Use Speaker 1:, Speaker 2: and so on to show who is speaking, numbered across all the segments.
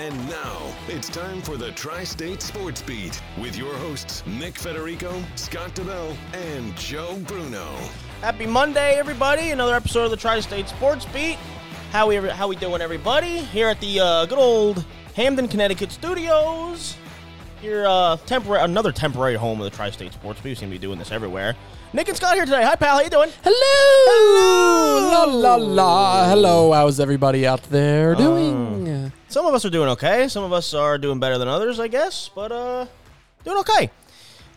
Speaker 1: And now it's time for the Tri State Sports Beat with your hosts, Nick Federico, Scott DeBell, and Joe Bruno.
Speaker 2: Happy Monday, everybody! Another episode of the Tri-State Sports Beat. How we how we doing, everybody? Here at the uh, good old Hamden, Connecticut studios. Here, uh, temporary another temporary home of the Tri-State Sports Beat. We seem to be doing this everywhere. Nick and Scott here today. Hi, pal. How you doing?
Speaker 3: Hello! La la la. Hello, how's everybody out there doing?
Speaker 2: Some of us are doing okay. Some of us are doing better than others, I guess. But uh, doing okay.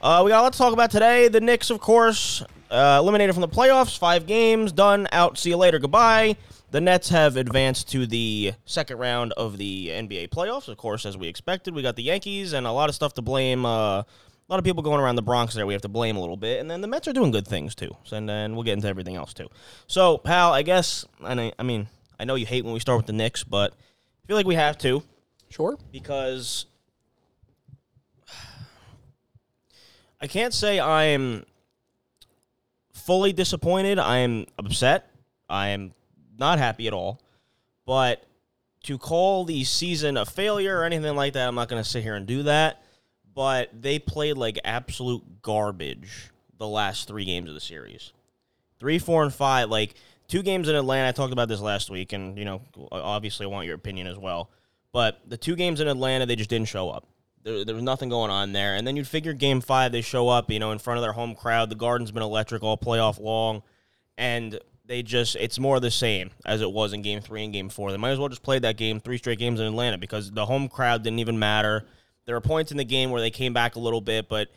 Speaker 2: Uh, we got a lot to talk about today. The Knicks, of course, uh, eliminated from the playoffs. Five games done. Out. See you later. Goodbye. The Nets have advanced to the second round of the NBA playoffs, of course, as we expected. We got the Yankees and a lot of stuff to blame. Uh, a lot of people going around the Bronx there. We have to blame a little bit, and then the Mets are doing good things too. So, and then we'll get into everything else too. So, pal, I guess, and I, I mean, I know you hate when we start with the Knicks, but I feel like we have to
Speaker 3: Sure.
Speaker 2: because I can't say I'm fully disappointed. I am upset. I am not happy at all. But to call the season a failure or anything like that, I'm not going to sit here and do that. But they played like absolute garbage the last three games of the series. Three, four, and five. Like two games in Atlanta. I talked about this last week, and you know, obviously, I want your opinion as well. But the two games in Atlanta, they just didn't show up. There, there was nothing going on there. And then you'd figure game five, they show up, you know, in front of their home crowd. The Garden's been electric all playoff long. And they just, it's more the same as it was in game three and game four. They might as well just play that game three straight games in Atlanta because the home crowd didn't even matter. There were points in the game where they came back a little bit, but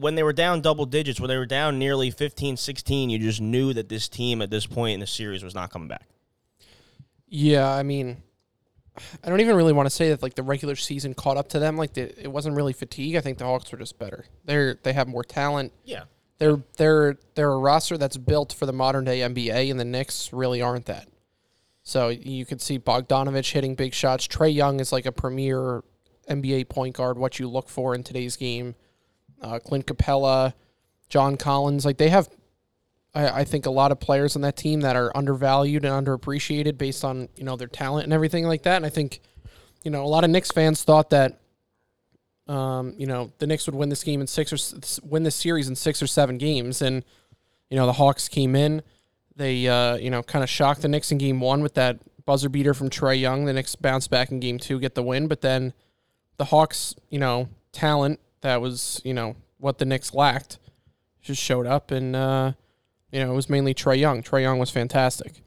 Speaker 2: when they were down double digits, when they were down nearly 15 16, you just knew that this team at this point in the series was not coming back.
Speaker 3: Yeah, I mean, I don't even really want to say that like the regular season caught up to them. Like the, it wasn't really fatigue. I think the Hawks were just better. They're they have more talent.
Speaker 2: Yeah.
Speaker 3: They're they're they're a roster that's built for the modern day NBA, and the Knicks really aren't that. So you could see Bogdanovich hitting big shots. Trae Young is like a premier NBA point guard. What you look for in today's game. Uh, Clint Capela, John Collins, like they have I, I think a lot of players on that team that are undervalued and underappreciated based on you know their talent and everything like that. And I think you know a lot of Knicks fans thought that um, you know the Knicks would win this game in six or win this series in six or seven games, and you know the Hawks came in. They uh, you know kind of shocked the Knicks in game one with that buzzer beater from Trae Young. The Knicks bounced back in game two, get the win, but then the Hawks you know talent that was you know what the Knicks lacked just showed up and. Uh, you know, it was mainly Trae Young. Trae Young was fantastic.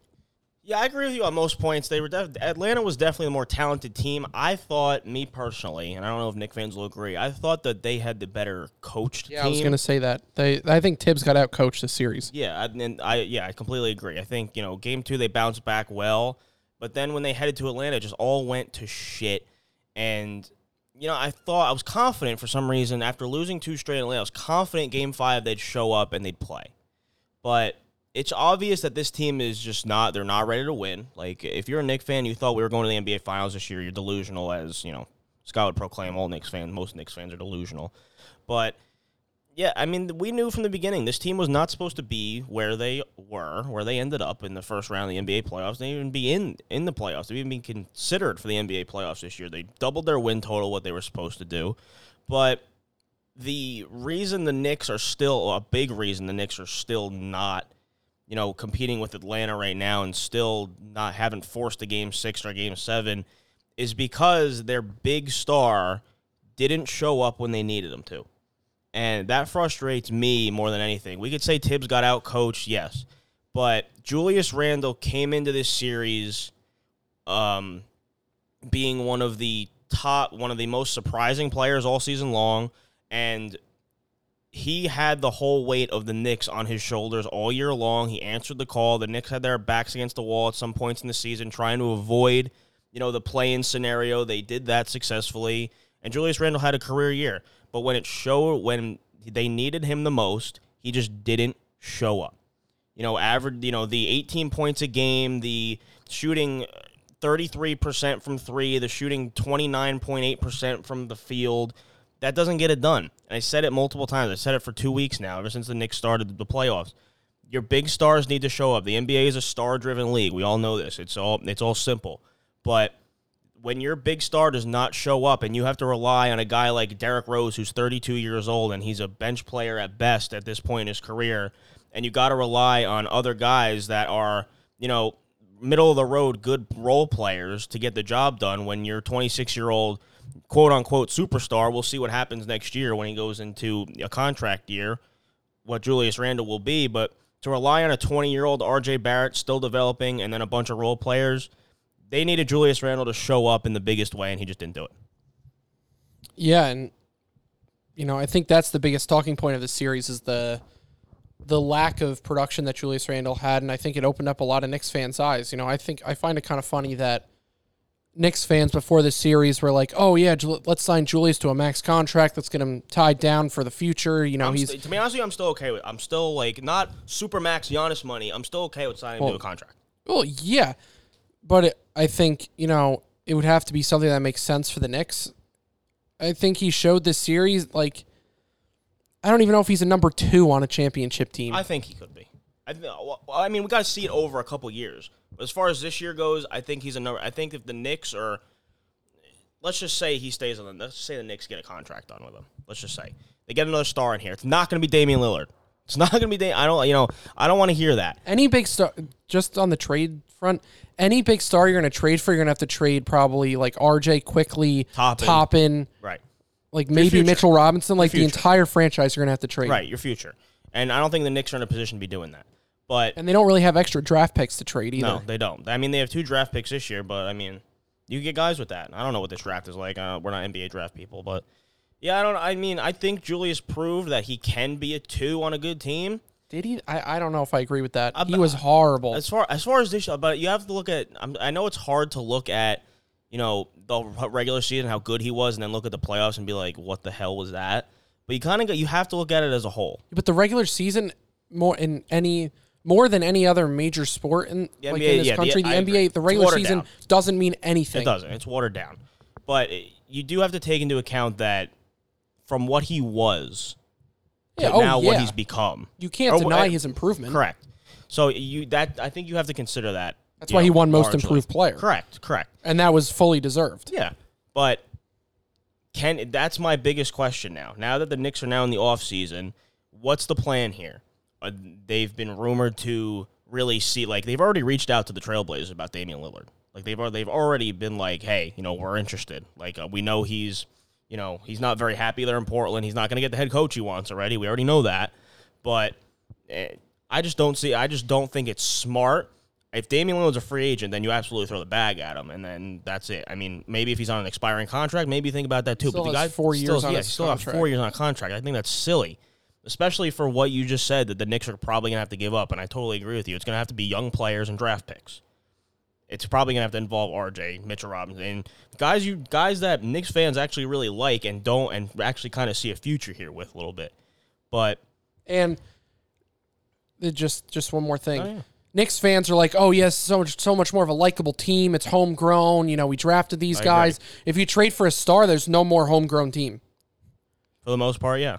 Speaker 2: Yeah, I agree with you on most points. They were def- Atlanta was definitely the more talented team. I thought, me personally, and I don't know if Knick fans will agree. I thought that they had the better coached
Speaker 3: Yeah,
Speaker 2: team.
Speaker 3: I was going to say that. They, I think Thibs got out coached this series.
Speaker 2: Yeah, and- and I yeah, I completely agree. I think you know, game two they bounced back well, but then when they headed to Atlanta, it just all went to shit. And you know, I thought I was confident for some reason after losing two straight in. I was confident game five they'd show up and they'd play, but it's obvious that this team is just not. They're not ready to win. Like if you're a Knicks fan, you thought we were going to the NBA Finals this year. You're delusional, as you know. Scott would proclaim all Knicks fans. Most Knicks fans are delusional, but yeah, I mean, we knew from the beginning this team was not supposed to be where they were, where they ended up in the first round of the NBA playoffs. They even be in in the playoffs. They even be considered for the NBA playoffs this year. They doubled their win total, what they were supposed to do. But the reason the Knicks are still a big reason the Knicks are still not, you know, competing with Atlanta right now and still not haven't forced a game six or game seven is because their big star didn't show up when they needed them to. And that frustrates me more than anything. We could say Thibs got out coached, yes. But Julius Randle came into this series um, being one of the top, one of the most surprising players all season long. And he had the whole weight of the Knicks on his shoulders all year long. He answered the call. The Knicks had their backs against the wall at some points in the season, trying to avoid, you know, the play-in scenario. They did that successfully, and Julius Randle had a career year. But when it showed, when they needed him the most, he just didn't show up. You know, average, you know, the 18 points a game, the shooting 33% from three, the shooting 29.8% from the field. That doesn't get it done. And I said it multiple times. I said it for two weeks now, ever since the Knicks started the playoffs. Your big stars need to show up. The NBA is a star-driven league. We all know this. It's all it's all simple. But when your big star does not show up and you have to rely on a guy like Derrick Rose who's 32 years old and he's a bench player at best at this point in his career and you got to rely on other guys that are, you know, middle of the road good role players to get the job done when your 26 year old quote unquote superstar we'll see what happens next year when he goes into a contract year what Julius Randle will be. But to rely on a 20 year old RJ Barrett still developing and then a bunch of role players they needed Julius Randle to show up in the biggest way, and he just didn't do it.
Speaker 3: Yeah, and you know, I think that's the biggest talking point of the series is the the lack of production that Julius Randle had, and I think it opened up a lot of Knicks fans' eyes. You know, I think I find it kind of funny that Knicks fans before the series were like, "Oh yeah, let's sign Julius to a max contract. Let's get him tied down for the future." You know,
Speaker 2: I'm
Speaker 3: he's
Speaker 2: st- to be honest with you, I'm still okay with. I'm still like not super max Giannis money. I'm still okay with signing well, him to a contract.
Speaker 3: Well, yeah, but it, I think you know it would have to be something that makes sense for the Knicks. I think he showed this series like I don't even know if he's a number two on a championship team.
Speaker 2: I think he could be. I, well, I mean, we got to see it over a couple years. But as far as this year goes, I think he's a number. I think if the Knicks are, let's just say he stays on the. Let's say the Knicks get a contract on with him. Let's just say they get another star in here. It's not going to be Damian Lillard. It's not going to be. Damian. I don't. You know. I don't want to hear that.
Speaker 3: Any big star, just on the trade front, any big star you're going to trade for, you're going to have to trade probably like RJ Quickley,
Speaker 2: Toppin.
Speaker 3: Toppin,
Speaker 2: right?
Speaker 3: Like maybe Mitchell Robinson, like the entire franchise you're going to have to trade.
Speaker 2: Right, your future. And I don't think the Knicks are in a position to be doing that. But
Speaker 3: and they don't really have extra draft picks to trade either.
Speaker 2: No, they don't. I mean, they have two draft picks this year, but I mean, you get guys with that. I don't know what this draft is like. Uh, we're not NBA draft people, but yeah, I don't. I mean, I think Julius proved that he can be a two on a good team.
Speaker 3: Did he? I, I don't know if I agree with that. he was horrible.
Speaker 2: As far as far as this, but you have to look at. I'm, i know it's hard to look at, you know, the regular season how good he was, and then look at the playoffs and be like, what the hell was that? But you kind of you have to look at it as a whole.
Speaker 3: But the regular season, more in any more than any other major sport in
Speaker 2: the
Speaker 3: like
Speaker 2: NBA,
Speaker 3: in this
Speaker 2: yeah,
Speaker 3: country,
Speaker 2: the,
Speaker 3: the NBA, the regular season
Speaker 2: down.
Speaker 3: doesn't mean anything.
Speaker 2: It doesn't. It's watered down. But eh, you do have to take into account that from what he was yeah, oh, now yeah. what he's become.
Speaker 3: You can't or, deny his improvement.
Speaker 2: Correct. So you that I think you have to consider that.
Speaker 3: That's why know, he won most largely. improved player.
Speaker 2: Correct. Correct.
Speaker 3: And that was fully deserved.
Speaker 2: Yeah. But can that's my biggest question now. Now that the Knicks are now in the off season, what's the plan here? Uh, they've been rumored to really see like they've already reached out to the Trailblazers about Damian Lillard. Like they've they've already been like, hey, you know, we're interested. Like uh, we know he's you know, he's not very happy there in Portland. He's not going to get the head coach he wants already. We already know that. But eh, I just don't see. I just don't think it's smart. If Damian Lillard's a free agent, then you absolutely throw the bag at him, and then that's it. I mean, maybe if he's on an expiring contract, maybe think about that too.
Speaker 3: Still
Speaker 2: but
Speaker 3: the guy four years
Speaker 2: still,
Speaker 3: on
Speaker 2: yeah, still
Speaker 3: contract.
Speaker 2: four years on a contract. I think that's silly, especially for what you just said that the Knicks are probably gonna have to give up. And I totally agree with you. It's gonna have to be young players and draft picks it's probably gonna have to involve RJ, Mitchell Robinson, and guys you guys that Knicks fans actually really like and don't and actually kind of see a future here with a little bit. But
Speaker 3: and just just one more thing. Oh, yeah. Knicks fans are like, oh yes, so much so much more of a likable team. It's homegrown. You know, we drafted these I guys. Agree. If you trade for a star, there's no more homegrown team.
Speaker 2: For the most part, yeah.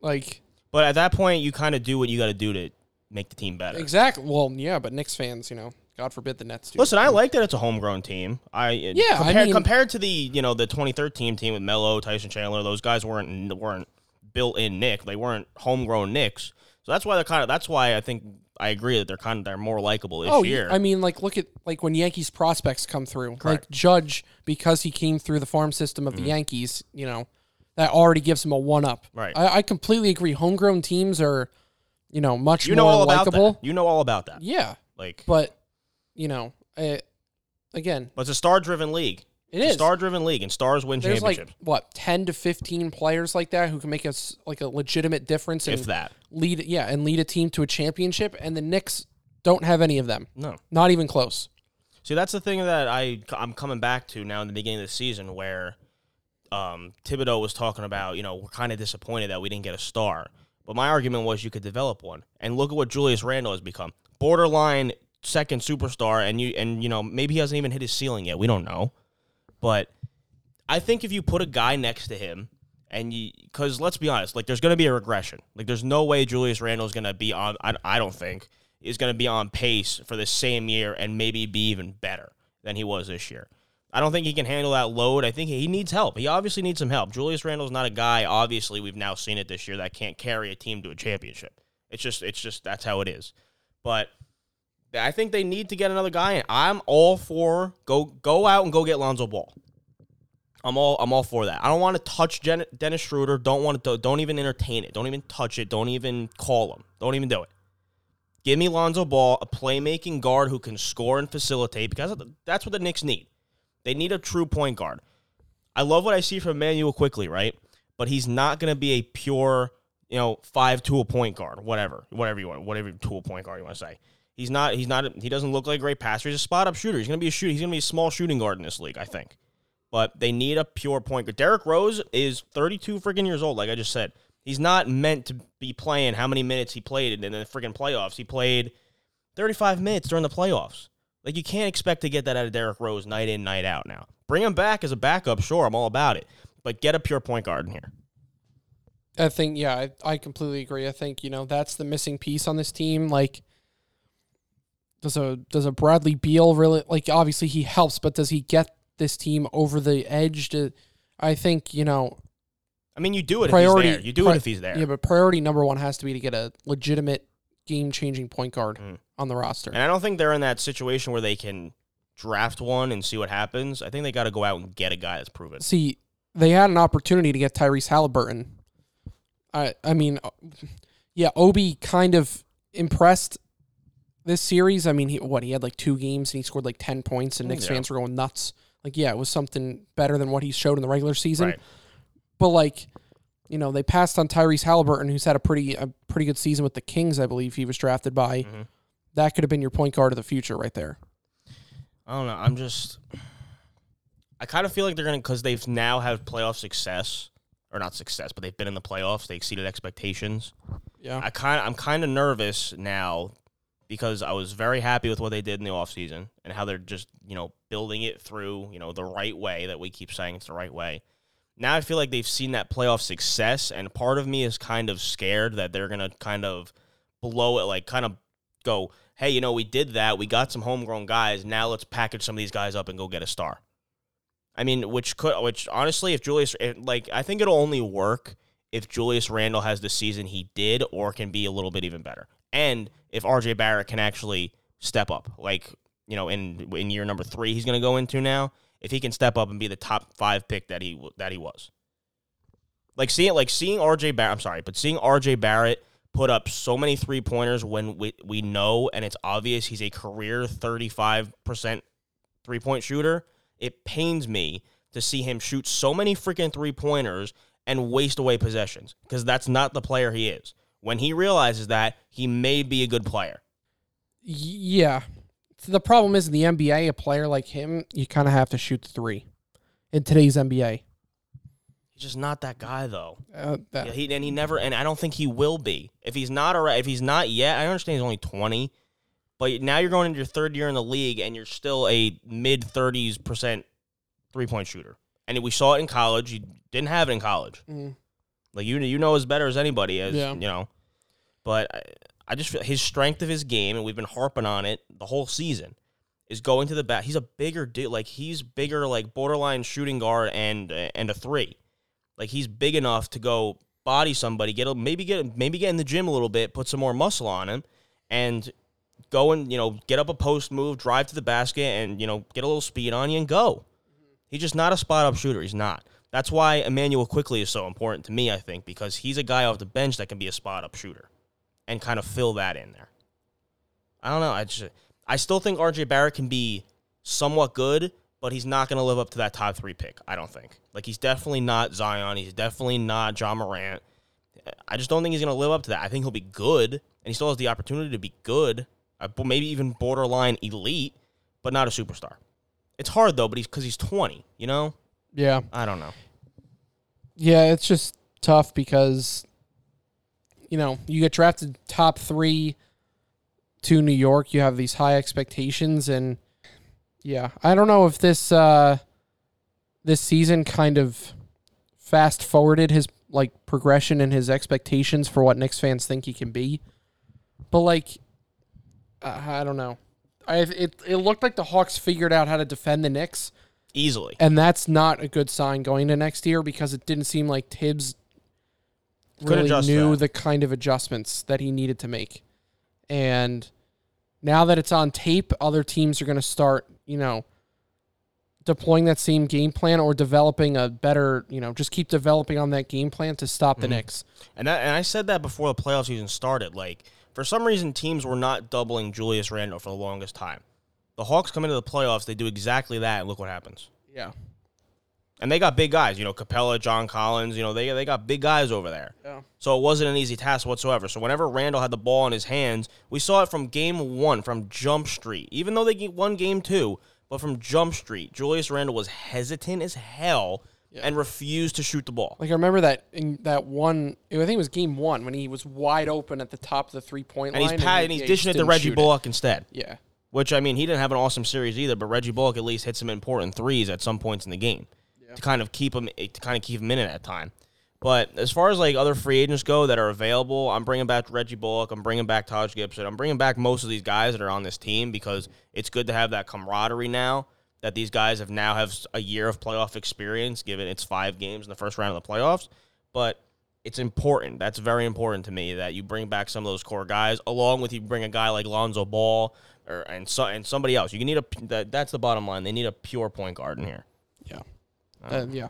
Speaker 3: Like,
Speaker 2: but at that point, you kind of do what you got to do to make the team better.
Speaker 3: Exactly. Well, yeah, but Knicks fans, you know, God forbid the Nets do.
Speaker 2: Listen, I like that it's a homegrown team. I
Speaker 3: yeah,
Speaker 2: compared,
Speaker 3: I mean,
Speaker 2: compared to the you know the 2013 team with Melo, Tyson Chandler, those guys weren't weren't built in Nick. They weren't homegrown Knicks. So that's why they're kind of. That's why I think I agree that they're kind of they're more likable this
Speaker 3: oh,
Speaker 2: year.
Speaker 3: I mean, like look at like when Yankees prospects come through, Correct. like Judge because he came through the farm system of mm-hmm. the Yankees. You know, that already gives him a one up.
Speaker 2: Right.
Speaker 3: I, I completely agree. Homegrown teams are, you know, much
Speaker 2: you
Speaker 3: more
Speaker 2: know all
Speaker 3: likable.
Speaker 2: About that. You know all about that.
Speaker 3: Yeah.
Speaker 2: Like,
Speaker 3: but you know, uh, again,
Speaker 2: but it's a star-driven league.
Speaker 3: It is
Speaker 2: star-driven league, and stars win
Speaker 3: There's
Speaker 2: championships.
Speaker 3: like what ten to fifteen players like that who can make us like a legitimate difference.
Speaker 2: If that
Speaker 3: lead, yeah, and lead a team to a championship. And the Knicks don't have any of them.
Speaker 2: No,
Speaker 3: not even close.
Speaker 2: See, that's the thing that I I'm coming back to now in the beginning of the season where um, Thibodeau was talking about. You know, we're kind of disappointed that we didn't get a star. But my argument was you could develop one. And look at what Julius Randle has become. Borderline second superstar, and you and you know maybe he hasn't even hit his ceiling yet. We don't know, but I think if you put a guy next to him, and you because let's be honest, like there's going to be a regression. Like there's no way Julius Randle is going to be on. I, I don't think is going to be on pace for the same year and maybe be even better than he was this year. I don't think he can handle that load. I think he needs help. He obviously needs some help. Julius Randle's not a guy. Obviously, we've now seen it this year that can't carry a team to a championship. It's just, it's just that's how it is. But I think they need to get another guy in. I'm all for go go out and go get Lonzo Ball. I'm all I'm all for that. I don't want to touch Jen, Dennis Schroeder. Don't want to don't even entertain it. Don't even touch it. Don't even call him. Don't even do it. Give me Lonzo Ball, a playmaking guard who can score and facilitate because that's what the Knicks need. They need a true point guard. I love what I see from Immanuel Quickley, right? But he's not going to be a pure, you know, five tool point guard, whatever, whatever you want, whatever tool point guard you want to say. He's not. He's not. He doesn't look like a great passer. He's a spot up shooter. He's to be a shooter. He's to be a small shooting guard in this league, I think but they need a pure point guard. Derrick Rose is 32 freaking years old, like I just said. He's not meant to be playing how many minutes he played in the freaking playoffs. He played 35 minutes during the playoffs. Like you can't expect to get that out of Derrick Rose night in, night out now. Bring him back as a backup, sure, I'm all about it. But get a pure point guard in here.
Speaker 3: I think, yeah, I, I completely agree. I think, you know, that's the missing piece on this team. Like, does a does a Bradley Beal really like obviously he helps, but does he get this team over the edge to I think, you know,
Speaker 2: I mean, you do it priority, if he's there. You do pri- it if he's there.
Speaker 3: Yeah, but priority number one has to be to get a legitimate game changing point guard mm. on the roster.
Speaker 2: And I don't think they're in that situation where they can draft one and see what happens. I think they got to go out and get a guy that's proven.
Speaker 3: See, they had an opportunity to get Tyrese Halliburton. I I mean, uh, yeah, Obi kind of impressed this series. I mean, he what he had like two games and he scored like ten points, and Knicks yeah. fans were going nuts. Like, yeah, it was something better than what he showed in the regular season. Right. But like, you know, they passed on Tyrese Halliburton, who's had a pretty a pretty good season with the Kings, I believe he was drafted by. Mm-hmm. That could have been your point guard of the future, right there.
Speaker 2: I don't know. I'm just, I kind of feel like they're gonna because they've now have playoff success or not success, but they've been in the playoffs. They exceeded expectations.
Speaker 3: Yeah.
Speaker 2: I kind I'm kind of nervous now because I was very happy with what they did in the offseason and how they're just, you know, building it through, you know, the right way that we keep saying it's the right way. Now I feel like they've seen that playoff success, and part of me is kind of scared that they're going to kind of blow it, like kind of go, hey, you know, we did that. We got some homegrown guys. Now let's package some of these guys up and go get a star. I mean, which could, which honestly, if Julius, eh, like, I think it'll only work if Julius Randle has the season he did or can be a little bit even better and if RJ Barrett can actually step up, like you know, in in year number three, he's going to go into now. If he can step up and be the top five pick that he that he was, like seeing like seeing RJ Barrett, I'm sorry, but seeing RJ Barrett put up so many three pointers when we we know and it's obvious he's a career 35 percent three point shooter. It pains me to see him shoot so many freaking three pointers and waste away possessions because that's not the player he is when he realizes that, he may be a good player.
Speaker 3: Yeah. The problem is in the NBA, a player like him, you kind of have to shoot three in today's NBA.
Speaker 2: He's just not that guy, though. Uh, that. Yeah, he, and he never, and I don't think he will be. If he's not, if he's not yet, I understand he's only twenty, but now you're going into your third year in the league, and you're still a mid thirties percent three point shooter. And we saw it in college. You didn't have it in college. Mm. Like you, you know as better as anybody as yeah. you know. But I, I just feel his strength of his game, and we've been harping on it the whole season, is going to the bat. He's a bigger dude. Like he's bigger, like borderline shooting guard and and a three. Like he's big enough to go body somebody, get a, maybe get maybe get in the gym a little bit, put some more muscle on him, and go and you know get up a post move, drive to the basket, and you know get a little speed on you and go. He's just not a spot up shooter. He's not. That's why Immanuel Quickley is so important to me. I think because he's a guy off the bench that can be a spot up shooter and kind of fill that in there. I don't know. I just I still think RJ Barrett can be somewhat good, but he's not going to live up to that top three pick. I don't think. Like he's definitely not Zion. He's definitely not Ja Morant. I just don't think he's going to live up to that. I think he'll be good, and he still has the opportunity to be good, uh, maybe even borderline elite, but not a superstar. It's hard though, but he's because he's twenty. You know.
Speaker 3: Yeah.
Speaker 2: I don't know.
Speaker 3: Yeah, it's just tough because you know, you get drafted top three to New York, you have these high expectations, and yeah, I don't know if this uh, this season kind of fast forwarded his like progression and his expectations for what Knicks fans think he can be, but like, uh, I don't know. I it it looked like the Hawks figured out how to defend the Knicks.
Speaker 2: easily.
Speaker 3: And that's not a good sign going to next year because it didn't seem like
Speaker 2: Thibs
Speaker 3: really knew
Speaker 2: that.
Speaker 3: the kind of adjustments that he needed to make. And now that it's on tape, other teams are going to start, you know, deploying that same game plan or developing a better, you know, just keep developing on that game plan to stop
Speaker 2: Mm-hmm.
Speaker 3: the Knicks.
Speaker 2: And that, and I said that before the playoff season started. Like for some reason, teams were not doubling Julius Randle for the longest time. The Hawks come into the playoffs, they do exactly that, and look what happens.
Speaker 3: Yeah.
Speaker 2: And they got big guys, you know, Capela, John Collins, you know, they they got big guys over there.
Speaker 3: Yeah.
Speaker 2: So it wasn't an easy task whatsoever. So whenever Randle had the ball in his hands, we saw it from game one, from Jump Street. Even though they won game two, but from Jump Street, Julius Randle was hesitant as hell and refused to shoot the ball.
Speaker 3: Like I remember that in that one, I think it was game one when he was wide open at the top of the three point line,
Speaker 2: he's pat- and
Speaker 3: he-
Speaker 2: he's
Speaker 3: yeah, he
Speaker 2: dishing it to Reggie
Speaker 3: shoot it.
Speaker 2: Bullock instead.
Speaker 3: Yeah,
Speaker 2: Which I mean, he didn't have an awesome series either, but Reggie Bullock at least hit some important threes at some points in the game to kind of keep him eh, to kind of keep him in at that time. But as far as like other free agents go that are available, I'm bringing back Reggie Bullock. I'm bringing back Taj Gibson. I'm bringing back most of these guys that are on this team because it's good to have that camaraderie now that these guys have now have a year of playoff experience, given it's five games in the first round of the playoffs. But it's important. That's very important to me that you bring back some of those core guys, along with you bring a guy like Lonzo Ball or and so and somebody else. You need a that, that's the bottom line. They need a pure point guard in here.
Speaker 3: Yeah, uh, yeah.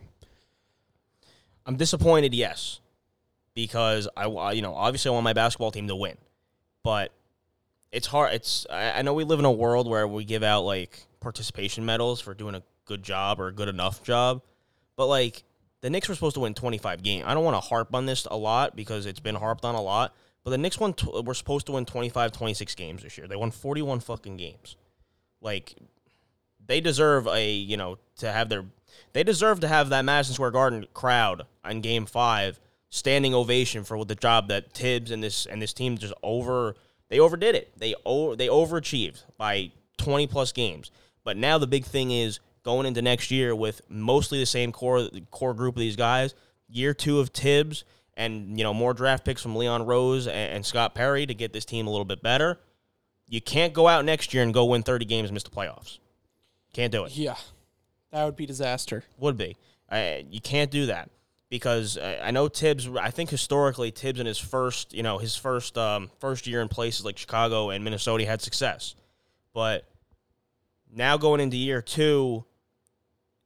Speaker 2: I'm disappointed, yes, because I you know obviously I want my basketball team to win, but it's hard. It's I, I know we live in a world where we give out like participation medals for doing a good job or a good enough job, but like the Knicks were supposed to win 25 games. I don't want to harp on this a lot because it's been harped on a lot, but the Knicks won tw- were supposed to win 25, 26 games this year. They won 41 fucking games. Like they deserve a you know to have their they deserve to have that Madison Square Garden crowd on Game Five standing ovation for the job that Thibs and this and this team just over they overdid it they o- they overachieved by twenty plus games. But now the big thing is going into next year with mostly the same core core group of these guys. Year two of Thibs and you know more draft picks from Leon Rose and, and Scott Perry to get this team a little bit better. You can't go out next year and go win thirty games and miss the playoffs. Can't do it.
Speaker 3: Yeah, that would be disaster.
Speaker 2: Would be. I, you can't do that because I, I know Thibs. I think historically Thibs in his first, you know, his first um, first year in places like Chicago and Minnesota had success, but now going into year two,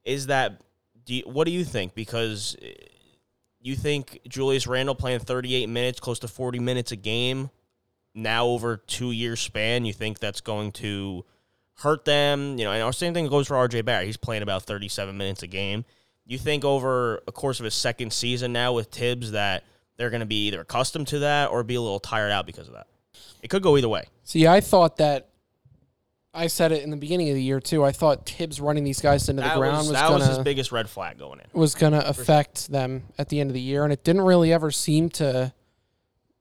Speaker 2: is that? Do you, what do you think? Because uh, you think Julius Randle playing 38 minutes, close to 40 minutes a game, now over two year span, you think that's going to hurt them? You know, and our same thing goes for RJ Barrett. He's playing about 37 minutes a game. You think over a course of his second season now with Thibs that they're going to be either accustomed to that or be a little tired out because of that? It could go either way.
Speaker 3: See, I thought that. I said it in the beginning of the year too. I thought Thibs running these guys into
Speaker 2: That
Speaker 3: the ground
Speaker 2: was,
Speaker 3: was,
Speaker 2: that
Speaker 3: gonna
Speaker 2: was his biggest red flag going in.
Speaker 3: was gonna affect them at the end of the year, and it didn't really ever seem to,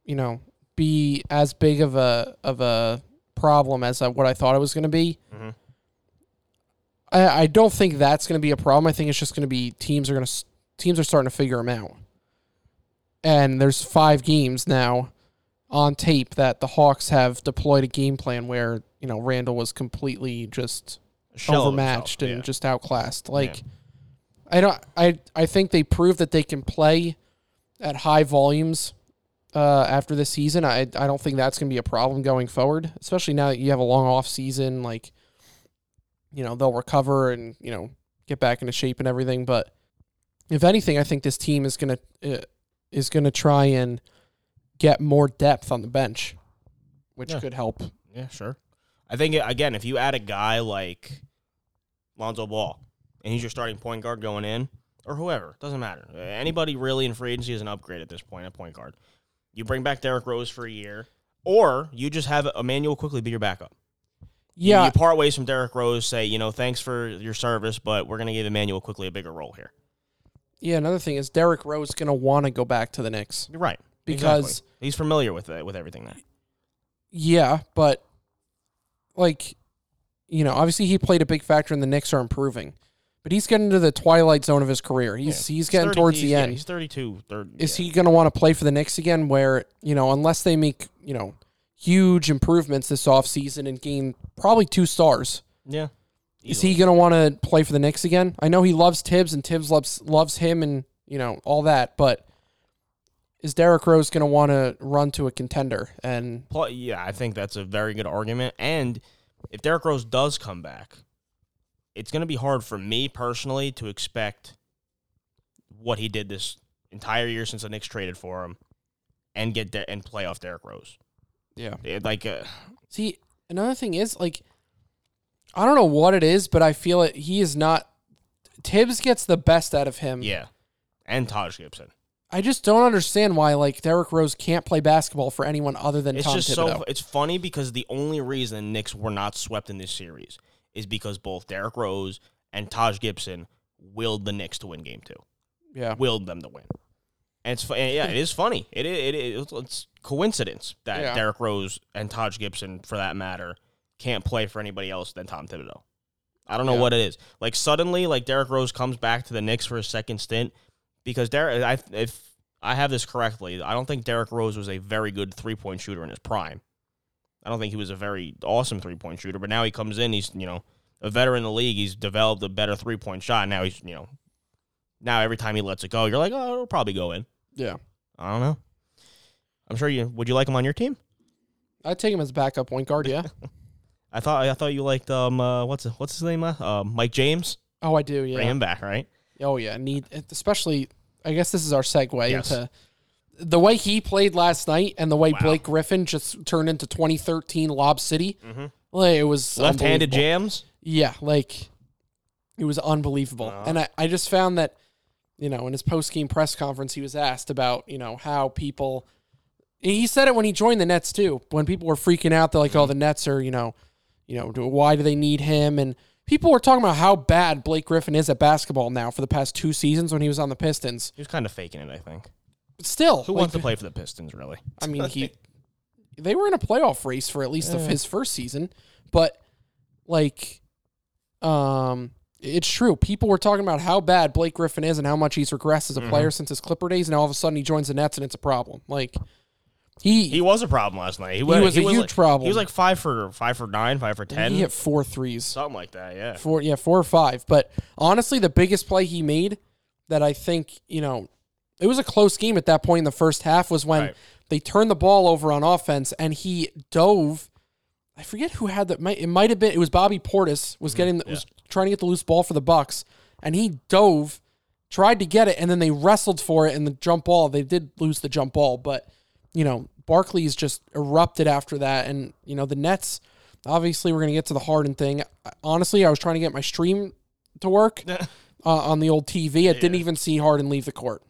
Speaker 3: you know, be as big of a of a problem as uh, what I thought it was gonna be. I, I don't think that's gonna be a problem. I think it's just gonna be teams are gonna teams are starting to figure them out, and there's five games now on tape that the Hawks have deployed a game plan where you know Randle was completely just
Speaker 2: shell
Speaker 3: overmatched
Speaker 2: himself,
Speaker 3: and just outclassed. Like I don't I I think they proved that they can play at high volumes uh, after this season. I I don't think that's going to be a problem going forward, especially now that you have a long off season like you know, they'll recover and, you know, get back into shape and everything, but if anything, I think this team is going to uh, is going to try and get more depth on the bench, which
Speaker 2: Yeah.
Speaker 3: could help.
Speaker 2: Yeah, sure. I think again, if you add a guy like Lonzo Ball, and he's your starting point guard going in, or whoever, doesn't matter. Anybody really in free agency is an upgrade at this point at point guard. You bring back Derrick Rose for a year, or you just have Immanuel Quickley be your backup.
Speaker 3: Yeah,
Speaker 2: you part ways from Derrick Rose. Say, you know, thanks for your service, but we're gonna give Immanuel Quickley a bigger role here.
Speaker 3: yeah. Another thing is Derrick Rose going to want to go back to the Knicks.
Speaker 2: You're right
Speaker 3: Because-
Speaker 2: Exactly. he's familiar with it, with everything there.
Speaker 3: Yeah, but like, you know, obviously he played a big factor in the Knicks are improving, but he's getting to the twilight zone of his career. He's
Speaker 2: Yeah.
Speaker 3: he's getting
Speaker 2: 30
Speaker 3: towards
Speaker 2: he's-
Speaker 3: the
Speaker 2: yeah,
Speaker 3: end.
Speaker 2: he's 32. Third,
Speaker 3: Is
Speaker 2: yeah.
Speaker 3: he going to want to play for the Knicks again? Where you know, unless they make you know huge improvements this offseason and gain probably two stars,
Speaker 2: Yeah.
Speaker 3: Is he going to want to play for the Knicks again? I know he loves Thibs and Thibs loves loves him and you know all that, but is Derrick Rose going to want to run to a contender? And
Speaker 2: Yeah, I think that's a very good argument. And if Derrick Rose does come back, it's going to be hard for me personally to expect what he did this entire year since the Knicks traded for him and get De- and play off Derrick Rose.
Speaker 3: Yeah,
Speaker 2: It- like, uh,
Speaker 3: see, another thing is like I don't know what it is, but I feel it. He is not. Thibs gets the best out of him.
Speaker 2: yeah, and Taj Gibson.
Speaker 3: I just don't understand why like Derrick Rose can't play basketball for anyone other than
Speaker 2: It's
Speaker 3: Tom
Speaker 2: just
Speaker 3: Thibodeau.
Speaker 2: so it's funny because the only reason Knicks were not swept in this series is because both Derrick Rose and Taj Gibson willed the Knicks to win Game Two.
Speaker 3: yeah,
Speaker 2: willed them to win. And it's and yeah, it is funny. It it is it's coincidence that
Speaker 3: Yeah.
Speaker 2: Derrick Rose and Taj Gibson, for that matter, can't play for anybody else than Tom Thibodeau. I don't know
Speaker 3: Yeah.
Speaker 2: what it is. Like suddenly, like Derrick Rose comes back to the Knicks for a second stint because Derrick. I if I have this correctly, I don't think Derrick Rose was a very good three point shooter in his prime. I don't think he was a very awesome three point shooter, but now he comes in. He's you know a veteran in the league. He's developed a better three point shot. Now he's you know now every time he lets it go, you're like, oh, it'll probably go in.
Speaker 3: yeah.
Speaker 2: I don't know. I'm sure you would. You like him on your team?
Speaker 3: I'd take him as a backup point guard. Yeah.
Speaker 2: I thought I thought you liked um uh, what's what's his name uh, uh Mike James.
Speaker 3: oh, I do. Yeah.
Speaker 2: Bring him back, right?
Speaker 3: Oh yeah, need especially. I guess this is our segue
Speaker 2: Yes.
Speaker 3: into the way he played last night and the way
Speaker 2: Wow.
Speaker 3: Blake Griffin just turned into 2013 Lob City.
Speaker 2: Mhm.
Speaker 3: Like it was
Speaker 2: Left-handed jams.
Speaker 3: Yeah, like it was unbelievable.
Speaker 2: Uh-huh.
Speaker 3: And I, I just found that, you know, in his post game press conference, he was asked about, you know, how people. He said it when he joined the Nets too. When people were freaking out, they're like, "Oh, the Nets are, you know, you know, why do they need him?" And people were talking about how bad Blake Griffin is at basketball now for the past two seasons when he was on the Pistons.
Speaker 2: He was kind of faking it, I think.
Speaker 3: But still,
Speaker 2: Who
Speaker 3: like,
Speaker 2: wants to play for the Pistons, really?
Speaker 3: I mean, he they were in a playoff race for at least of
Speaker 2: Yeah.
Speaker 3: his first season, but like, um, it's true. People were talking about how bad Blake Griffin is and how much he's regressed as a
Speaker 2: Mm-hmm.
Speaker 3: player since his Clipper days, and all of a sudden he joins the Nets and it's a problem. Like, he
Speaker 2: He was a problem last night. He, went,
Speaker 3: was a huge
Speaker 2: like,
Speaker 3: problem.
Speaker 2: He was like five for five for nine, five for ten,
Speaker 3: he hit four threes,
Speaker 2: something like that. Yeah.
Speaker 3: four yeah, four or five. But honestly, the biggest play he made that I think you know, it was a close game at that point in the first half was when
Speaker 2: Right.
Speaker 3: they turned the ball over on offense and he dove. I forget who had that. It might have been. It was Bobby Portis was getting the, was trying to get the loose ball for the Bucks, and he dove, tried to get it, and then they wrestled for it. And the jump ball, they did lose the jump ball, but you know Barclays just erupted after that, and you know the Nets. Obviously, we're gonna get to the Harden thing. Honestly, I was trying to get my stream to work uh, on the old TV. I didn't even see Harden leave the court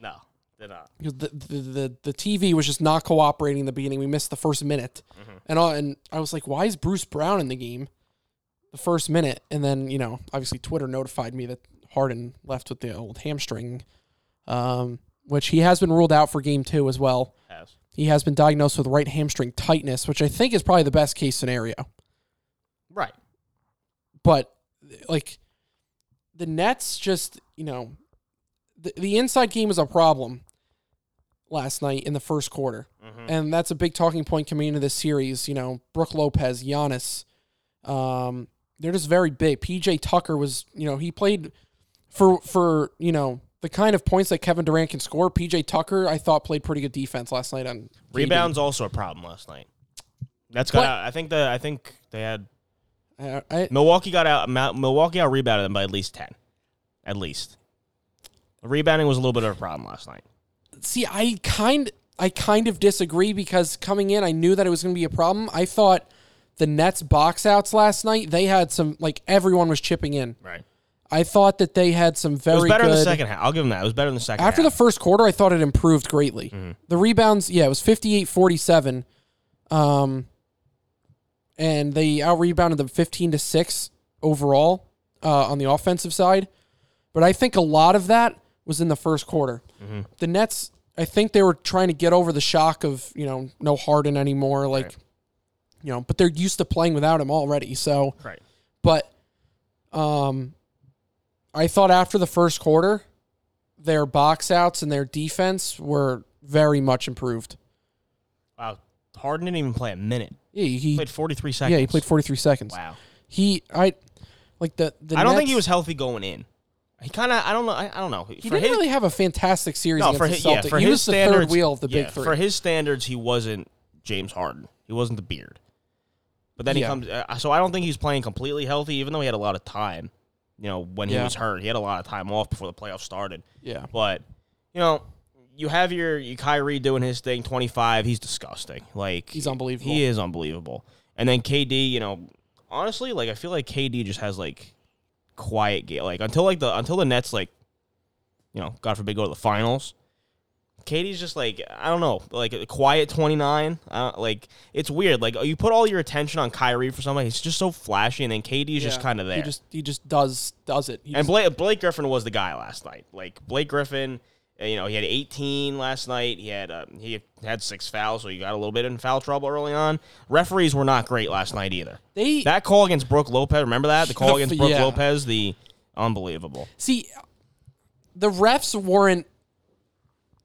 Speaker 2: No, they're not.
Speaker 3: because the, the the the TV was just not cooperating in the beginning. We missed the first minute, and I, and I was like, why is Bruce Brown in the game? The first minute, and then you know, obviously Twitter notified me that Harden left with the old hamstring, um, which he has been ruled out for game two as well.
Speaker 2: Has.
Speaker 3: He has been diagnosed with right hamstring tightness, which I think is probably the best case scenario.
Speaker 2: Right.
Speaker 3: But like the Nets just, you know, the, the inside game was a problem last night in the first quarter. And that's a big talking point coming into this series. You know, Brook Lopez, Giannis, um, they're just very big. PJ Tucker was, you know, he played for for, you know, the kind of points that Kevin Durant can score. PJ Tucker, I thought played pretty good defense last night on KD.
Speaker 2: Rebounds also a problem last night. That's got. out, I think the. I think they had
Speaker 3: I, I,
Speaker 2: Milwaukee got out. Milwaukee out rebounded them by at least ten, at least. Rebounding was a little bit of a problem last night.
Speaker 3: see i kind i kind of disagree because coming in i knew that it was going to be a problem i thought the nets box outs last night they had some like everyone was chipping in
Speaker 2: Right.
Speaker 3: i thought that they had some very
Speaker 2: It was better
Speaker 3: good
Speaker 2: in the second half. I'll give them that. It was better in the second.
Speaker 3: after the first quarter i thought it improved greatly the rebounds yeah it was 58-47 um and they out rebounded them 15 to 6 overall uh, on the offensive side but i think a lot of that was in the first quarter the nets i think they were trying to get over the shock of you know no harden anymore like
Speaker 2: Right.
Speaker 3: You know but they're used to playing without him already so
Speaker 2: right.
Speaker 3: but um I thought after the first quarter their box outs and their defense were very much improved.
Speaker 2: Wow. Harden didn't even play a minute.
Speaker 3: Yeah, he
Speaker 2: He played forty three seconds.
Speaker 3: yeah, he played 43 seconds.
Speaker 2: Wow.
Speaker 3: He I Like the, the
Speaker 2: I don't think he was healthy going in. He kind of I don't know I, I don't know.
Speaker 3: He didn't really have a fantastic series
Speaker 2: no
Speaker 3: against
Speaker 2: for
Speaker 3: the
Speaker 2: his, yeah, for
Speaker 3: he
Speaker 2: his
Speaker 3: was the
Speaker 2: standards,
Speaker 3: third wheel of the
Speaker 2: yeah,
Speaker 3: big three.
Speaker 2: For his standards, he wasn't James Harden. He wasn't the beard. But then he
Speaker 3: Yeah.
Speaker 2: comes. Uh, so I don't think he's playing completely healthy, even though he had a lot of time. You know, when he was hurt, he had a lot of time off before the playoffs started.
Speaker 3: yeah.
Speaker 2: But you know, you have your, your Kyrie doing his thing, twenty five. He's disgusting. Like
Speaker 3: He's unbelievable.
Speaker 2: He is unbelievable. And then KD, you know, honestly, like I feel like KD just has like quiet game. Like until like the until the Nets like, you know, God forbid go to the finals. KD's just like I don't know, like a quiet twenty nine. Uh, like it's weird. Like you put all your attention on Kyrie for somebody, he's just so flashy, and then KD's just kind of there.
Speaker 3: He just he just does does it. He
Speaker 2: And
Speaker 3: just-
Speaker 2: Blake, Blake Griffin was the guy last night. Like Blake Griffin, uh, you know, he had 18 last night. He had uh, he had six fouls, so he got a little bit in foul trouble early on. Referees were not great last night either.
Speaker 3: they
Speaker 2: That call against Brook Lopez, remember that? The call against Brook
Speaker 3: Yeah.
Speaker 2: Lopez, the unbelievable.
Speaker 3: see the refs weren't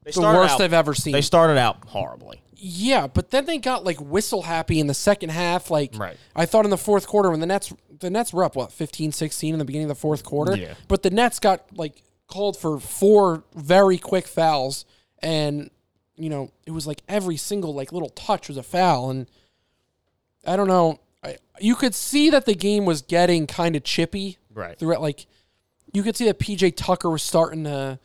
Speaker 2: They
Speaker 3: the worst
Speaker 2: out-
Speaker 3: I've ever seen.
Speaker 2: They started out horribly.
Speaker 3: Yeah, but then they got like whistle happy in the second half. Like
Speaker 2: Right.
Speaker 3: I thought in the fourth quarter when the Nets the Nets were up what 15 16 in the beginning of the fourth quarter.
Speaker 2: Yeah.
Speaker 3: But the Nets got like called for four very quick fouls and you know, it was like every single like little touch was a foul and I don't know. I, you could see that the game was getting kind of chippy
Speaker 2: Right.
Speaker 3: throughout like you could see that PJ Tucker was starting to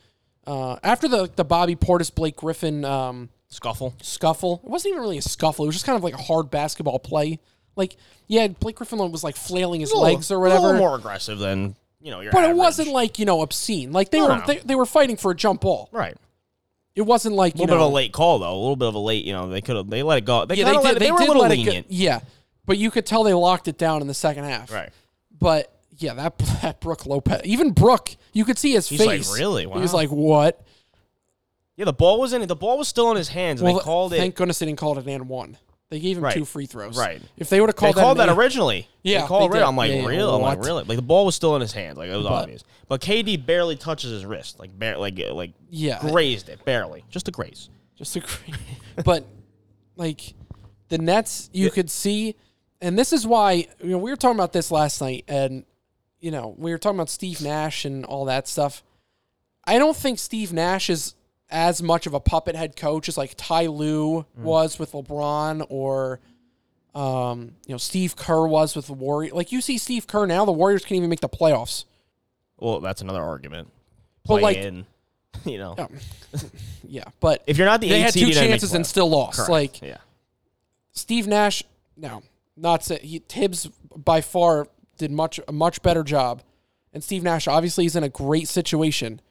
Speaker 3: uh, after the the Bobby Portis Blake Griffin um,
Speaker 2: Scuffle.
Speaker 3: scuffle. It wasn't even really a scuffle. It was just kind of like a hard basketball play. Like, yeah, Blake Griffin was like flailing his legs or
Speaker 2: A
Speaker 3: whatever.
Speaker 2: little more aggressive than, you know, your
Speaker 3: but it
Speaker 2: average.
Speaker 3: wasn't like, you know, obscene. Like they
Speaker 2: No,
Speaker 3: were
Speaker 2: no.
Speaker 3: They, they were fighting for a jump ball.
Speaker 2: Right.
Speaker 3: It wasn't like,
Speaker 2: A
Speaker 3: you
Speaker 2: little bit
Speaker 3: know,
Speaker 2: of a late call, though. A little bit of a late, you know, they could have, they let it go. They,
Speaker 3: yeah, they did, they,
Speaker 2: were a little
Speaker 3: let
Speaker 2: lenient.
Speaker 3: it go. Yeah. But you could tell they locked it down in the second half.
Speaker 2: Right.
Speaker 3: But yeah, that that Brook Lopez, even Brook, you could see his
Speaker 2: He's like,
Speaker 3: face.
Speaker 2: "Really?
Speaker 3: He was like, "What?"
Speaker 2: Yeah, the ball was in it. The ball was still in his hands. And
Speaker 3: Well,
Speaker 2: they called it.
Speaker 3: thank goodness they didn't call it an and one. They gave him
Speaker 2: Right.
Speaker 3: two free throws.
Speaker 2: Right.
Speaker 3: If they would have
Speaker 2: They
Speaker 3: called that,
Speaker 2: called that originally.
Speaker 3: Yeah,
Speaker 2: they called
Speaker 3: they.
Speaker 2: I'm like,
Speaker 3: Yeah, yeah,
Speaker 2: real. I'm like, really? Like the ball was still in his hand. Like it was
Speaker 3: But-
Speaker 2: obvious. But KD barely touches his wrist. Like, bare, like, uh, like,
Speaker 3: Yeah.
Speaker 2: grazed it barely, just a graze.
Speaker 3: Just agree. but like the Nets, you could see, and this is why you know we were talking about this last night, and you know we were talking about Steve Nash and all that stuff. I don't think Steve Nash is as much of a puppet head coach as like Ty Lue
Speaker 2: Mm.
Speaker 3: was with LeBron or. Um, you know, Steve Kerr was with the Warriors. Like you see Steve Kerr now, the Warriors can't even make the playoffs.
Speaker 2: Well, that's another argument.
Speaker 3: But,
Speaker 2: Play
Speaker 3: like-
Speaker 2: in, you know,
Speaker 3: Um, yeah, but
Speaker 2: if you're not the
Speaker 3: they had two
Speaker 2: you didn't make
Speaker 3: chances and still lost.
Speaker 2: Correct.
Speaker 3: Like
Speaker 2: yeah,
Speaker 3: Steve Nash, no, not say, he Thibs by far did much a much better job, and Steve Nash obviously is in a great situation,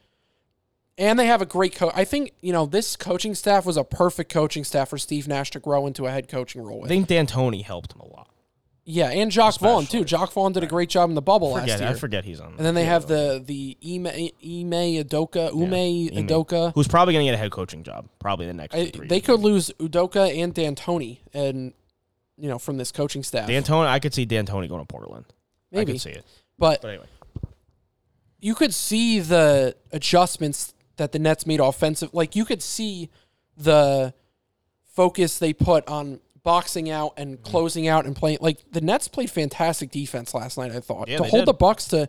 Speaker 3: and they have a great coach. I think you know this coaching staff was a perfect coaching staff for Steve Nash to grow into a head coaching role
Speaker 2: I
Speaker 3: with.
Speaker 2: think D'Antoni helped him a lot.
Speaker 3: yeah, and Jacque Vaughn too. Jacque Vaughn did a great job in the bubble last year.
Speaker 2: I forget he's on.
Speaker 3: And then they
Speaker 2: yeah,
Speaker 3: have the the Ime Ime Udoka Ume
Speaker 2: Ime.
Speaker 3: Udoka.
Speaker 2: who's probably going to get a head coaching job, probably the next.
Speaker 3: I,
Speaker 2: three
Speaker 3: they could lose Udoka and D'Antoni, and you know from this coaching staff.
Speaker 2: D'Antoni, I could see D'Antoni going to Portland. I
Speaker 3: Maybe.
Speaker 2: could see it.
Speaker 3: but
Speaker 2: But anyway,
Speaker 3: you could see the adjustments that the Nets made offensive. Like you could see the focus they put on boxing out and
Speaker 2: Mm-hmm.
Speaker 3: closing out and playing. Like the Nets played fantastic defense last night. I thought
Speaker 2: Yeah,
Speaker 3: to hold
Speaker 2: did.
Speaker 3: the Bucks to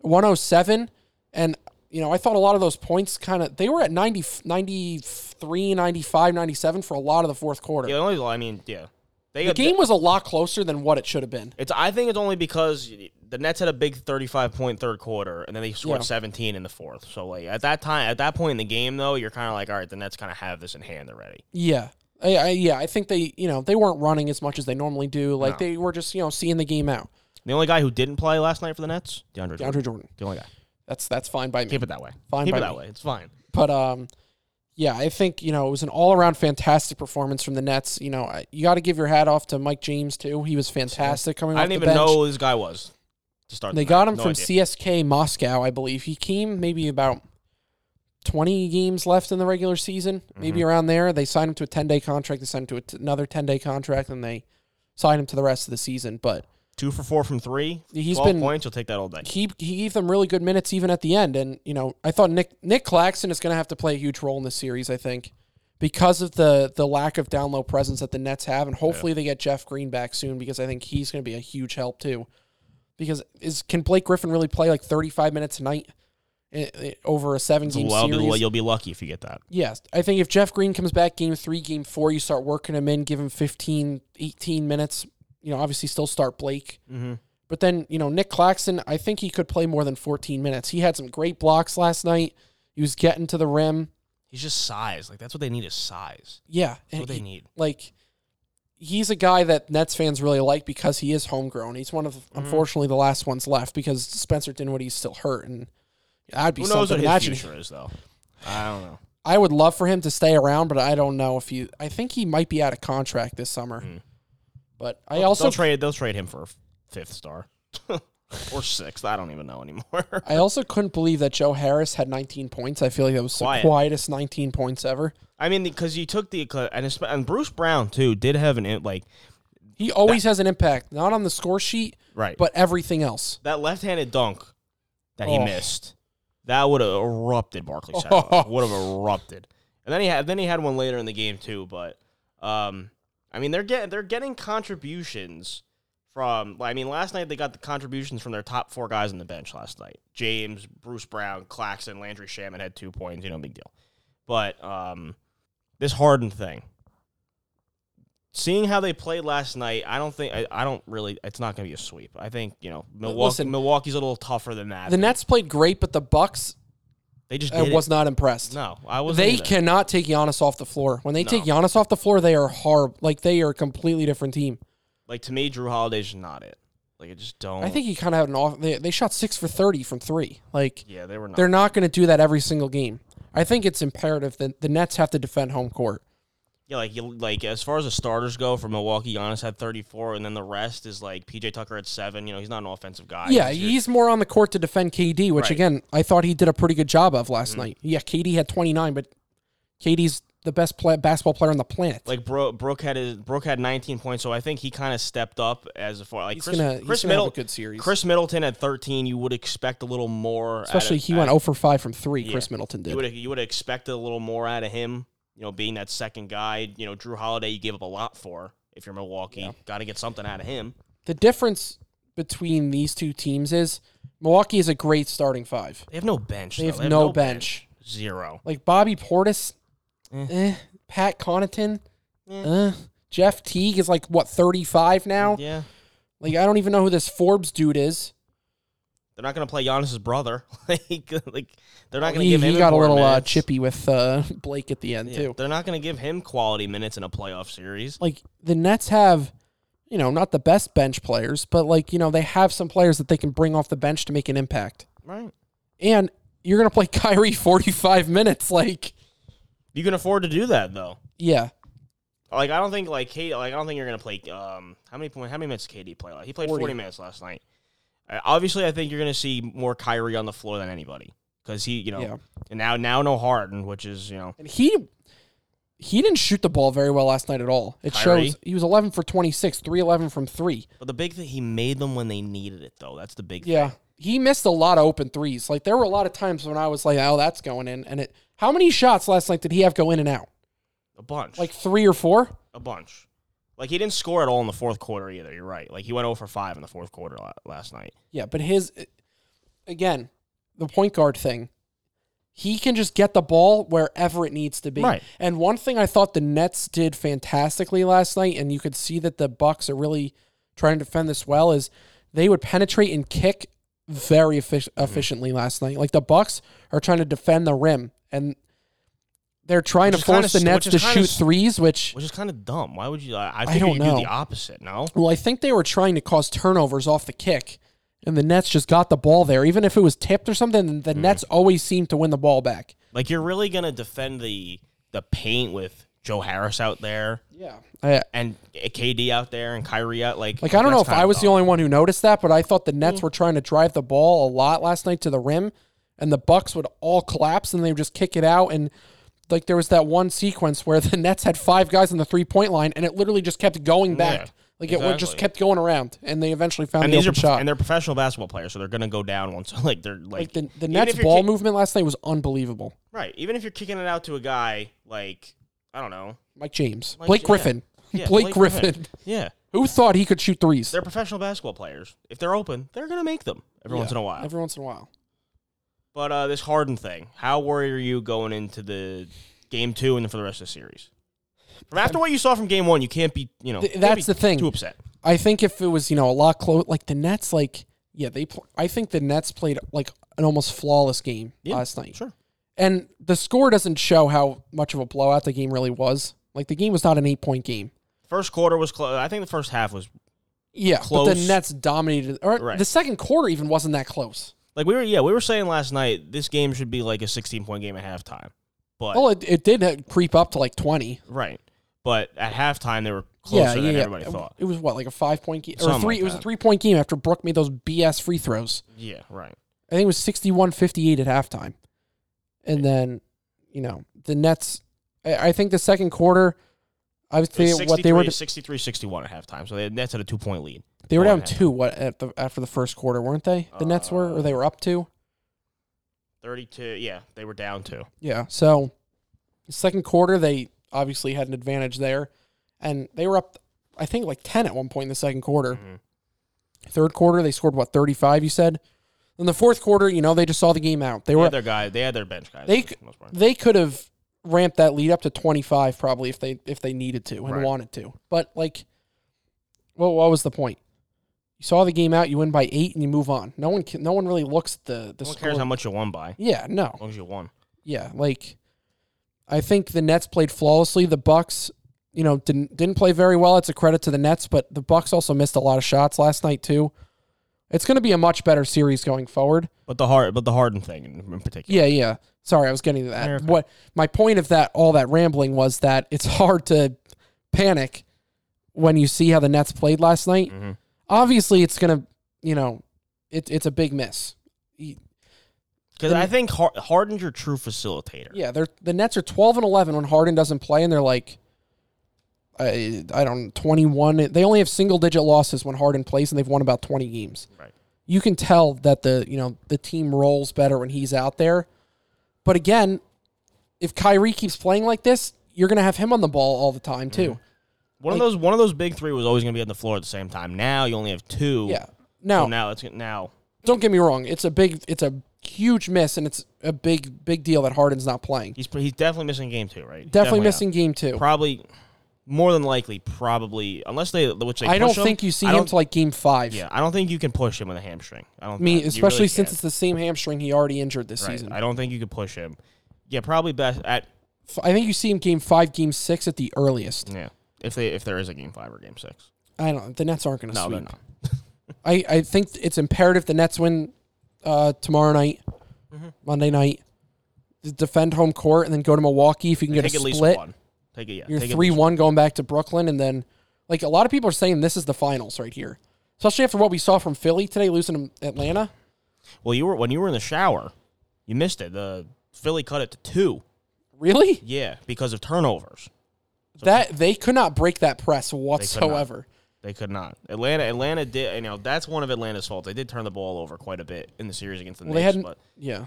Speaker 3: 107, and you know I thought a lot of those points kind of they were at 90, 93, 95, 97 for a lot of the fourth quarter.
Speaker 2: yeah, only, I mean, yeah, they
Speaker 3: the game was a lot closer than what it should have been.
Speaker 2: It's. I think it's only because the Nets had a big 35 point third quarter, and then they scored
Speaker 3: Yeah.
Speaker 2: 17 in the fourth. So like at that time, at that point in the game, though, you're kind of like, all right, the Nets kind of have this in hand already.
Speaker 3: Yeah. I, I, yeah, I think they, you know, they weren't running as much as they normally do. Like
Speaker 2: No.
Speaker 3: they were just, you know, seeing the game out.
Speaker 2: The only guy who didn't play last night for the Nets, DeAndre. Jordan.
Speaker 3: DeAndre Jordan.
Speaker 2: The only guy.
Speaker 3: That's that's fine by me.
Speaker 2: Keep it that way.
Speaker 3: Fine
Speaker 2: Keep
Speaker 3: by
Speaker 2: it that
Speaker 3: me.
Speaker 2: way. It's fine.
Speaker 3: But um, yeah, I think you know it was an all around fantastic performance from the Nets. You know, I, you got to give your hat off to Mike James too. He was fantastic coming
Speaker 2: I
Speaker 3: off
Speaker 2: didn't
Speaker 3: the
Speaker 2: even
Speaker 3: bench.
Speaker 2: know who this guy was to start.
Speaker 3: They
Speaker 2: the
Speaker 3: got
Speaker 2: night.
Speaker 3: him
Speaker 2: No
Speaker 3: from
Speaker 2: idea.
Speaker 3: CSK Moscow, I believe. He came maybe about 20 games left in the regular season, maybe
Speaker 2: Mm-hmm.
Speaker 3: around there. They signed him to a 10 day contract. They signed him to t- another 10 day contract, and they signed him to the rest of the season. But
Speaker 2: Two for four from three.
Speaker 3: He's
Speaker 2: 12
Speaker 3: been-
Speaker 2: points. You'll take that all day.
Speaker 3: he he gave them really good minutes even at the end. And you know, I thought Nick Nic Claxton is going to have to play a huge role in this series. I think because of the the lack of down low presence that the Nets have, and hopefully they get Jeff Green back soon because I think he's going to be a huge help too. because is can Blake Griffin really play like 35 minutes a night eh, eh, over a seven game
Speaker 2: Well,
Speaker 3: series?
Speaker 2: you'll be lucky if you get that.
Speaker 3: Yes. I think if Jeff Green comes back game three, game four, you start working him in, give him 15, 18 minutes. You know, obviously still start Blake.
Speaker 2: Mm-hmm.
Speaker 3: But then, you know, Nic Claxton, I think he could play more than 14 minutes. He had some great blocks last night. He was getting to the rim.
Speaker 2: He's just size. Like that's what they need is size.
Speaker 3: Yeah.
Speaker 2: That's what they need.
Speaker 3: Like, he's a guy that Nets fans really like because he is homegrown. He's one of,
Speaker 2: Mm-hmm.
Speaker 3: unfortunately, the last ones left because Spencer Dinwiddie's still hurt. And that'd be
Speaker 2: Who knows
Speaker 3: something.
Speaker 2: what his future is though? I don't know.
Speaker 3: I would love for him to stay around, but I don't know if he. I think he might be out of contract this summer.
Speaker 2: Mm.
Speaker 3: But I
Speaker 2: They'll-
Speaker 3: also
Speaker 2: they'll trade. They'll trade him for a fifth star or sixth. I don't even know anymore.
Speaker 3: I also couldn't believe that Joe Harris had 19 points. I feel like that was
Speaker 2: Quiet.
Speaker 3: the quietest 19 points ever.
Speaker 2: I mean, because you took the and and Bruce Brown too did have an like
Speaker 3: He always has an impact, not on the score sheet,
Speaker 2: right,
Speaker 3: but everything else.
Speaker 2: that left-handed dunk that he
Speaker 3: Oh.
Speaker 2: missed that would have erupted Barclays Center. would have erupted, and then he had then he had one later in the game too. But um, I mean, they're getting they're getting contributions from. I mean, last night they got the contributions from their top four guys on the bench last night: James, Bruce Brown, Claxton, Landry Shamet had two points. You know, big deal. But um, this Harden thing. Seeing how they played last night, I don't think I, I don't really. It's not going to be a sweep. I think you know Milwaukee.
Speaker 3: Listen,
Speaker 2: Milwaukee's a little tougher than that.
Speaker 3: The Nets played great, but the Bucks
Speaker 2: They just
Speaker 3: I was
Speaker 2: it.
Speaker 3: not impressed.
Speaker 2: No, I was.
Speaker 3: they cannot take Giannis off the floor. When they take Giannis off the floor, they are horrible. Like they are a completely different team.
Speaker 2: like to me. Jrue Holiday's just not it. Like I just don't.
Speaker 3: I think he kind of had an off. They, they shot six for 30 from three. Like
Speaker 2: Yeah, they were not.
Speaker 3: they're not going to do that every single game. I think it's imperative that the Nets have to defend home court.
Speaker 2: Yeah, like you like as far as the starters go for Milwaukee, Giannis had 34, and then the rest is like PJ Tucker at seven. You know, he's not an offensive guy.
Speaker 3: Yeah,
Speaker 2: He's
Speaker 3: he's more on the court to defend KD, which
Speaker 2: Right.
Speaker 3: again I thought he did a pretty good job of last
Speaker 2: Mm-hmm.
Speaker 3: night. Yeah, KD had 29, but KD's the best play- basketball player on the planet.
Speaker 2: like Bro, Brook had his, Brook had 19 points, so I think he kind of stepped up as a far like
Speaker 3: he's
Speaker 2: Khris,
Speaker 3: gonna,
Speaker 2: Khris
Speaker 3: gonna have a good series.
Speaker 2: Khris Middleton at 13. You would expect a little more,
Speaker 3: Especially
Speaker 2: of-
Speaker 3: he went
Speaker 2: of-
Speaker 3: 0 for 5 from three.
Speaker 2: Yeah.
Speaker 3: Khris Middleton
Speaker 2: You
Speaker 3: did.
Speaker 2: would you would expect a little more out of him. You know, being that second guy. You know, Jrue Holiday, you gave up a lot for. If you're Milwaukee, got to get something out of him.
Speaker 3: The difference between these two teams is Milwaukee is a great starting five.
Speaker 2: They have no bench.
Speaker 3: They
Speaker 2: though.
Speaker 3: have no bench.
Speaker 2: Zero.
Speaker 3: Like Bobby Portis,
Speaker 2: Eh.
Speaker 3: eh, Pat Connaughton,
Speaker 2: Eh.
Speaker 3: eh. Jeff Teague is like what 35 now.
Speaker 2: Yeah.
Speaker 3: Like I don't even know who this Forbes dude is.
Speaker 2: They're not going to play Giannis's brother. like, like they're not going to give him
Speaker 3: he got a little uh, chippy with uh, Blake at the end
Speaker 2: Yeah,
Speaker 3: too.
Speaker 2: They're not going to give him quality minutes in a playoff series.
Speaker 3: Like the Nets have, you know, not the best bench players, but like you know they have some players that they can bring off the bench to make an impact.
Speaker 2: Right.
Speaker 3: And you're gonna play Kyrie 45 minutes, like
Speaker 2: You can afford to do that though.
Speaker 3: yeah.
Speaker 2: Like I don't think like Kate. Like I don't think you're going to play. Um, how many point? How many minutes did KD play? Like, he played
Speaker 3: 40.
Speaker 2: 40 minutes last night. Uh, obviously, I think you're going to see more Kyrie on the floor than anybody because he, you know,
Speaker 3: Yeah.
Speaker 2: and now now no Harden, which is you know
Speaker 3: And he he didn't shoot the ball very well last night at all. It
Speaker 2: Kyrie?
Speaker 3: shows he was 11 for 26, 311 from 3.
Speaker 2: But the big thing, he made them when they needed it, though. That's the big
Speaker 3: Yeah.
Speaker 2: thing. Yeah.
Speaker 3: He missed a lot of open threes. Like there were a lot of times when I was like, "Oh, that's going in." And it How many shots last night did he have go in and out?
Speaker 2: A bunch.
Speaker 3: Like 3 or 4?
Speaker 2: a bunch. Like, he didn't score at all in the fourth quarter either. You're right. Like, he went 0 for 5 in the fourth quarter last night.
Speaker 3: Yeah, but his again, the point guard thing. He can just get the ball wherever it needs to be.
Speaker 2: Right.
Speaker 3: And one thing I thought the Nets did fantastically last night, and you could see that the Bucks are really trying to defend this well, is they would penetrate and kick very effic-
Speaker 2: Mm-hmm.
Speaker 3: efficiently last night. Like the Bucks are trying to defend the rim, and they're trying
Speaker 2: Which
Speaker 3: to
Speaker 2: kinda
Speaker 3: force the
Speaker 2: s-
Speaker 3: Nets
Speaker 2: which
Speaker 3: to
Speaker 2: is kinda
Speaker 3: shoot
Speaker 2: s-
Speaker 3: threes, which
Speaker 2: Which is kind of dumb. Why would you? I, I think
Speaker 3: don't
Speaker 2: you
Speaker 3: know.
Speaker 2: do the opposite, no?
Speaker 3: Well, I think they were trying to cause turnovers off the kick, and the Nets just got the ball there. Even if it was tipped or something, the
Speaker 2: Mm-hmm.
Speaker 3: Nets always seem to win the ball back.
Speaker 2: Like, you're really going to defend the the paint with Joe Harris out there
Speaker 3: Yeah. I,
Speaker 2: and KD out there and Kyrie out. Like,
Speaker 3: like, I don't know
Speaker 2: that's
Speaker 3: if
Speaker 2: kinda
Speaker 3: I was the
Speaker 2: dumb.
Speaker 3: only one who noticed that, but I thought the Nets were trying to drive the ball a lot last night to the rim, and the Bucks would all collapse and they would just kick it out. And like there was that one sequence where the Nets had five guys on the three point line, and it literally just kept going back.
Speaker 2: Yeah,
Speaker 3: like it just kept going around, and they eventually found
Speaker 2: And
Speaker 3: the
Speaker 2: these are
Speaker 3: open
Speaker 2: prof-
Speaker 3: shot.
Speaker 2: and they're professional basketball players, so they're gonna go down once. Like they're like,
Speaker 3: like the, the Nets ball
Speaker 2: kick-
Speaker 3: movement last night was unbelievable.
Speaker 2: right. Even if you're kicking it out to a guy like I don't know,
Speaker 3: Mike James, Blake. Griffin,
Speaker 2: Yeah,
Speaker 3: Blake,
Speaker 2: Blake
Speaker 3: Griffin.
Speaker 2: Griffin. yeah,
Speaker 3: Who thought he could shoot threes?
Speaker 2: They're professional basketball players. If they're open, they're gonna make them every once in a while.
Speaker 3: Every once in a while.
Speaker 2: But uh, this Harden thing, how worried are you going into the game two and then for the rest of the series? From after what you saw from game one, you can't be, you know,
Speaker 3: Th- that's the thing.
Speaker 2: Too upset.
Speaker 3: I think if it was, you know, a lot close, like the Nets, like, yeah, they, pl- I think the Nets played like an almost flawless game
Speaker 2: Yeah,
Speaker 3: last night.
Speaker 2: Sure.
Speaker 3: And the score doesn't show how much of a blowout the game really was. Like the game was not an eight point game.
Speaker 2: First quarter was close. I think the first half was
Speaker 3: Yeah, but the Nets dominated. Or
Speaker 2: Right.
Speaker 3: the second quarter even wasn't that close.
Speaker 2: Like we were. Yeah, we were saying last night this game should be like a 16 point game at halftime. But
Speaker 3: Well, it, it did creep up to like twenty.
Speaker 2: right. But at halftime they were closer
Speaker 3: yeah,
Speaker 2: than
Speaker 3: yeah.
Speaker 2: everybody thought.
Speaker 3: It was what like a five point game or
Speaker 2: Something
Speaker 3: three.
Speaker 2: like
Speaker 3: it was a
Speaker 2: that.
Speaker 3: three point game after Brook made those BS free throws.
Speaker 2: Yeah. Right.
Speaker 3: I think it was 61-58 at halftime, and then you know the Nets. I, I think the second quarter. I would
Speaker 2: It was
Speaker 3: what they were
Speaker 2: 63 61 at halftime. So they Nets had a two point lead.
Speaker 3: They were down
Speaker 2: at halftime.
Speaker 3: two what at the after the first quarter weren't they? The Nets were or they were up two.
Speaker 2: 32. Yeah, they were down two.
Speaker 3: Yeah. So second quarter they obviously had an advantage there, and they were up. I think like ten at one point in the second quarter.
Speaker 2: Mhm.
Speaker 3: Third quarter they scored what thirty five. You said. In the fourth quarter, you know they just saw the game out. They
Speaker 2: They
Speaker 3: were
Speaker 2: had their guy. They had their bench guys.
Speaker 3: They
Speaker 2: for the most part.
Speaker 3: they could have ramped that lead up to 25 probably if they if they needed to and
Speaker 2: Right.
Speaker 3: wanted to. But like well what was the point? You saw the game out, you win by 8 and you move on. No one can, no one really looks at the the
Speaker 2: No one
Speaker 3: score.
Speaker 2: cares how much you won by,
Speaker 3: yeah, no.
Speaker 2: as long as you won.
Speaker 3: Yeah, like I think the Nets played flawlessly. The Bucks, you know, didn't didn't play very well. It's a credit to the Nets, but the Bucks also missed a lot of shots last night too. It's going to be a much better series going forward.
Speaker 2: But the hard, but the Harden thing in, in particular.
Speaker 3: Yeah, yeah. Sorry, I was getting to that.
Speaker 2: Okay.
Speaker 3: What my point of that all that rambling was that it's hard to panic when you see how the Nets played last night.
Speaker 2: Mhm.
Speaker 3: Obviously, it's gonna, you know, it, it's a big miss.
Speaker 2: Because I think Har- Harden's your true facilitator.
Speaker 3: Yeah, they're the Nets are twelve and eleven when Harden doesn't play, and they're like, I, I don't twenty one. They only have single digit losses when Harden plays, and they've won about twenty games.
Speaker 2: Right.
Speaker 3: You can tell that the you know the team rolls better when he's out there. But again, if Kyrie keeps playing like this, you're gonna have him on the ball all the time too. Mm-hmm.
Speaker 2: One
Speaker 3: Like-
Speaker 2: of those, one of those big three was always going to be on the floor at the same time. Now you only have two.
Speaker 3: Yeah.
Speaker 2: So
Speaker 3: Now,
Speaker 2: now it's now.
Speaker 3: don't get me wrong. It's a big, it's a huge miss, and it's a big, big deal that Harden's not playing.
Speaker 2: He's he's definitely missing game two, right?
Speaker 3: Definitely,
Speaker 2: not.
Speaker 3: missing game two.
Speaker 2: Probably more than likely, probably unless they which they
Speaker 3: I don't
Speaker 2: him,
Speaker 3: think you see him to like game five.
Speaker 2: Yeah, I don't think you can push him with a hamstring. I don't.
Speaker 3: I mean, especially
Speaker 2: really
Speaker 3: since
Speaker 2: can't.
Speaker 3: it's the same hamstring he already injured this
Speaker 2: right.
Speaker 3: season.
Speaker 2: I don't think you could push him. Yeah, probably best at
Speaker 3: I think you see him game five, game six at the earliest.
Speaker 2: yeah. If they if there is a game five or game six.
Speaker 3: I don't. The Nets aren't going to
Speaker 2: No, they're not.
Speaker 3: I, I think it's imperative the Nets win uh, tomorrow night,
Speaker 2: Mm-hmm.
Speaker 3: Monday night. Defend home court and then go to Milwaukee if you can get
Speaker 2: Take
Speaker 3: a
Speaker 2: at least
Speaker 3: split.
Speaker 2: one. Take it. Yeah.
Speaker 3: You're
Speaker 2: take at
Speaker 3: three
Speaker 2: least
Speaker 3: one going back to Brooklyn and then like a lot of people are saying this is the finals right here, especially after what we saw from Philly today losing to Atlanta.
Speaker 2: Well, you were when you were in the shower, you missed it. The Philly cut it to two.
Speaker 3: Really?
Speaker 2: Yeah, because of turnovers.
Speaker 3: That they could not break that press whatsoever.
Speaker 2: They could not. Atlanta, Atlanta did. You know, that's one of Atlanta's faults. They did turn the ball over quite a bit in the series against the
Speaker 3: Well, they
Speaker 2: Knicks,
Speaker 3: hadn't.
Speaker 2: but
Speaker 3: yeah. Th-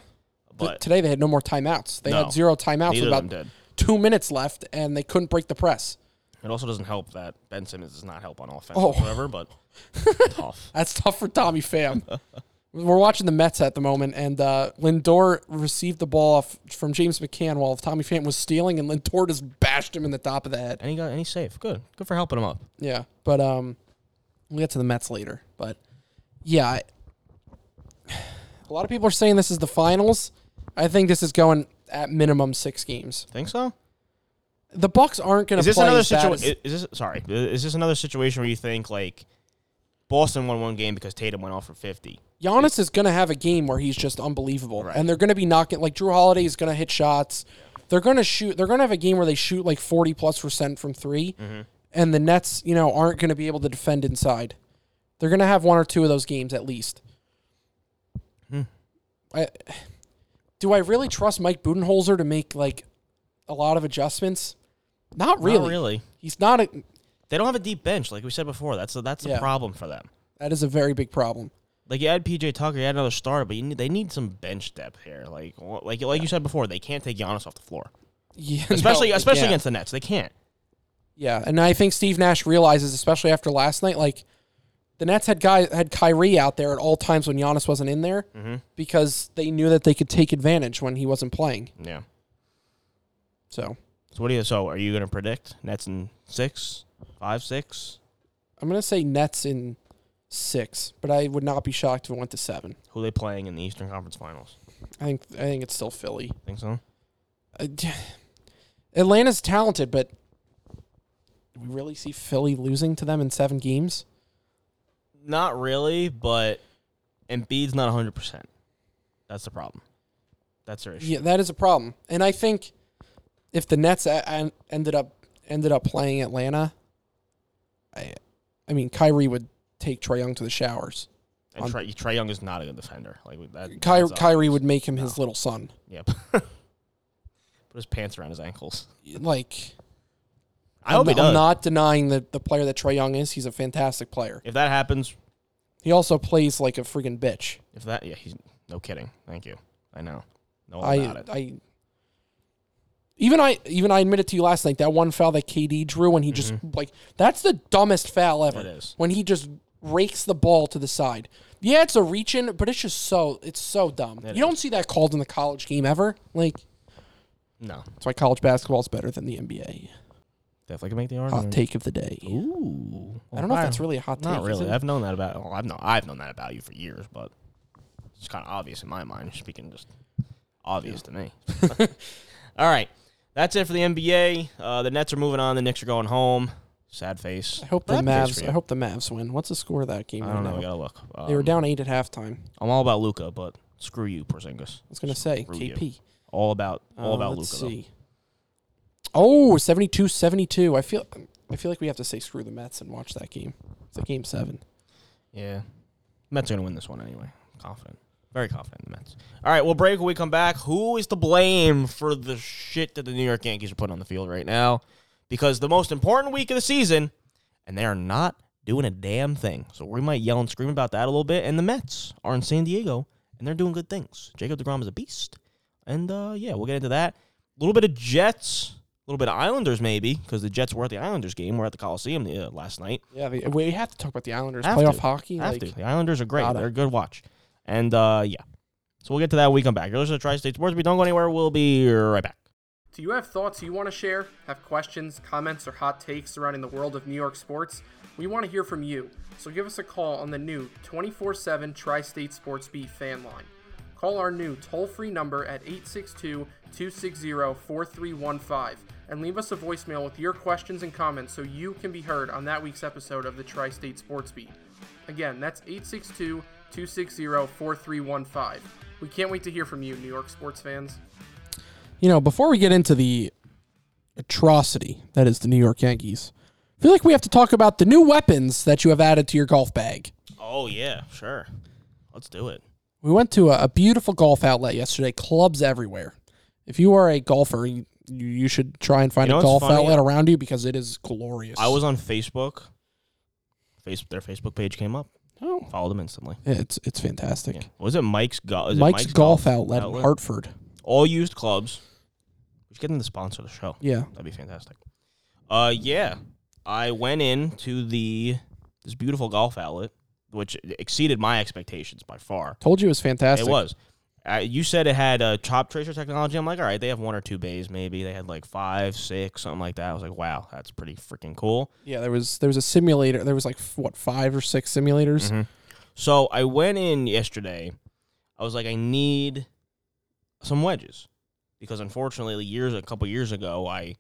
Speaker 2: but
Speaker 3: today they had no more timeouts. They
Speaker 2: No.
Speaker 3: had zero timeouts with about two minutes left, and they couldn't break the press.
Speaker 2: It also doesn't help that Ben Simmons does not help on offense
Speaker 3: Oh.
Speaker 2: whatsoever, but tough.
Speaker 3: That's tough for Tommy Pham. We're watching the Mets at the moment, and uh, Lindor received the ball off from James McCann while Tommy Pham was stealing, and Lindor just bashed him in the top of the head.
Speaker 2: And he got and he's safe. Good. Good for helping him up.
Speaker 3: Yeah, but um, we'll get to the Mets later. But yeah, I, a lot of people are saying this is the finals. I think this is going at minimum six games.
Speaker 2: Think so?
Speaker 3: The Bucks aren't going
Speaker 2: Is
Speaker 3: to
Speaker 2: this
Speaker 3: play
Speaker 2: another situation? Is this sorry? Is this another situation where you think like Boston won one game because Tatum went off for fifty?
Speaker 3: Giannis is going to have a game where he's just unbelievable,
Speaker 2: Right.
Speaker 3: and they're going to be knocking like Jrue Holiday is going to hit shots. They're going to shoot. They're going to have a game where they shoot like forty plus percent from 3
Speaker 2: Mm-hmm.
Speaker 3: and the Nets, you know, aren't going to be able to defend inside. They're going to have one or two of those games at least.
Speaker 2: Hmm.
Speaker 3: I, do I really trust Mike Budenholzer to make like a lot of adjustments? Not really.
Speaker 2: Not really.
Speaker 3: He's not a.
Speaker 2: They don't have a deep bench, like we said before. That's a, that's a
Speaker 3: Yeah.
Speaker 2: problem for them.
Speaker 3: That is a very big problem.
Speaker 2: Like you had PJ Tucker, you had another starter, but you need, they need some bench depth here. Like like like you said before, they can't take Giannis off the floor,
Speaker 3: Yeah,
Speaker 2: especially
Speaker 3: no,
Speaker 2: especially against the Nets. They can't.
Speaker 3: Yeah, and I think Steve Nash realizes, especially after last night, like the Nets had guy had Kyrie out there at all times when Giannis wasn't in there
Speaker 2: Mm-hmm.
Speaker 3: because they knew that they could take advantage when he wasn't playing.
Speaker 2: Yeah.
Speaker 3: So
Speaker 2: So what do you? So are you going to predict Nets in six, five, six?
Speaker 3: I'm gonna say Nets in six, but I would not be shocked if it went to seven.
Speaker 2: Who are they playing in the Eastern Conference Finals?
Speaker 3: I think I think it's still Philly.
Speaker 2: Think so?
Speaker 3: Uh, Atlanta's talented, but do we really see Philly losing to them in seven games?
Speaker 2: Not really, but Embiid's not 100. percent That's the problem. That's their issue.
Speaker 3: Yeah, that is a problem. And I think if the Nets a- ended up ended up playing Atlanta, I, I mean, Kyrie would take Trae Young to the showers.
Speaker 2: And Trae, Trae Young is not a good defender. Like that.
Speaker 3: Ky- Kyrie would make him his little son.
Speaker 2: Yep. Put his pants around his ankles.
Speaker 3: Like,
Speaker 2: I hope
Speaker 3: I'm,
Speaker 2: he does.
Speaker 3: I'm not denying the the player that Trae Young is. He's a fantastic player.
Speaker 2: if that happens,
Speaker 3: He also plays like a freaking bitch.
Speaker 2: if that, yeah, he's no kidding. Thank you. I know. No
Speaker 3: I
Speaker 2: it.
Speaker 3: I even I even I admitted to you last night that one foul that KD drew when he just like that's the dumbest foul ever.
Speaker 2: Mm-hmm. It is.
Speaker 3: when he just rakes the ball to the side. Yeah, it's a reach in, but it's just so it's so dumb.
Speaker 2: It
Speaker 3: you don't see that called in the college game ever. Like
Speaker 2: no,
Speaker 3: that's why college basketball is better than the NBA.
Speaker 2: definitely can make the
Speaker 3: Hot take of the day.
Speaker 2: Ooh.
Speaker 3: I don't know if that's really a hot take.
Speaker 2: Not really. I've known that about. Well, I've known. I've known that about you for years, but it's kind of obvious in my mind. Speaking just obvious to me. All right, that's it for the NBA. Uh, the Nets are moving on. The Knicks are going home. Sad face.
Speaker 3: I hope the
Speaker 2: face for
Speaker 3: Mavs.
Speaker 2: you.
Speaker 3: I hope the Mavs win. What's the score of that game
Speaker 2: I
Speaker 3: right
Speaker 2: don't know.
Speaker 3: now?
Speaker 2: We gotta look.
Speaker 3: they were
Speaker 2: Um,
Speaker 3: down eight at halftime.
Speaker 2: I'm all about Luka, but screw you, Porzingis.
Speaker 3: I was gonna say
Speaker 2: Screw you.
Speaker 3: KP.
Speaker 2: All about all
Speaker 3: Uh,
Speaker 2: about
Speaker 3: let's
Speaker 2: Luka.
Speaker 3: see. Oh, 72-72. I feel I feel like we have to say screw the Mets and watch that game. It's like game seven.
Speaker 2: Yeah. Mets are going to win this one anyway. Confident. Very confident in the Mets. All right, we'll break when we come back. Who is to blame for the shit that the New York Yankees are putting on the field right now? Because the most important week of the season, and they are not doing a damn thing. So we might yell and scream about that a little bit. And the Mets are in San Diego, and they're doing good things. Jacob DeGrom is a beast. And uh, yeah, we'll get into that. A little bit of Jets, a little bit of Islanders maybe, because the Jets were at the Islanders game. We're at the Coliseum uh, last night.
Speaker 3: Yeah, they, we have to talk about the Islanders
Speaker 2: Have
Speaker 3: playoff
Speaker 2: to.
Speaker 3: hockey.
Speaker 2: Have
Speaker 3: like,
Speaker 2: to. The Islanders are great.
Speaker 3: gotta.
Speaker 2: They're a good watch. And uh, yeah. So we'll get to that when we come back. You're listening to Tri State Sports. We don't go anywhere. We'll be right back.
Speaker 3: Do you have thoughts you want to share? Have questions, comments, or hot takes surrounding the world of New York sports? We want to hear from you, so give us a call on the new 24 7 Tri State Sports Beat fan line. Call our new toll free number at 862 260 4315 and leave us a voicemail with your questions and comments so you can be heard on that week's episode of the Tri State Sports Beat. Again, that's 862 260 4315. We can't wait to hear from you, New York sports fans. You know, before we get into the atrocity that is the New York Yankees, I feel like we have to talk about the new weapons that you have added to your golf bag.
Speaker 2: Oh, yeah. Sure. Let's do it.
Speaker 3: We went to a, a beautiful golf outlet yesterday, clubs everywhere. If you are a golfer, you, you should try and find
Speaker 2: You know
Speaker 3: a
Speaker 2: what's
Speaker 3: golf
Speaker 2: funny?
Speaker 3: outlet around you because it is glorious.
Speaker 2: I was on Facebook. Face, their Facebook page came up.
Speaker 3: oh,
Speaker 2: Followed them instantly.
Speaker 3: it's it's fantastic.
Speaker 2: Yeah. Was it Mike's, go- is it
Speaker 3: Mike's, golf, outlet, in Hartford.
Speaker 2: All used clubs. Should get them to sponsor of the show.
Speaker 3: Yeah,
Speaker 2: That'd be fantastic. Uh, yeah, I went in to the this beautiful golf outlet, which exceeded my expectations by far.
Speaker 3: told you it was fantastic.
Speaker 2: It was. Uh, you said it had uh, Toptracer technology. I'm like, all right, they have one or two bays, maybe. They had like five, six, something like that. I was like, wow, that's pretty freaking cool.
Speaker 3: Yeah, there was there was a simulator. There was like what five or six simulators.
Speaker 2: Mhm. So I went in yesterday. I was like, I need some wedges because unfortunately, years a couple years ago, I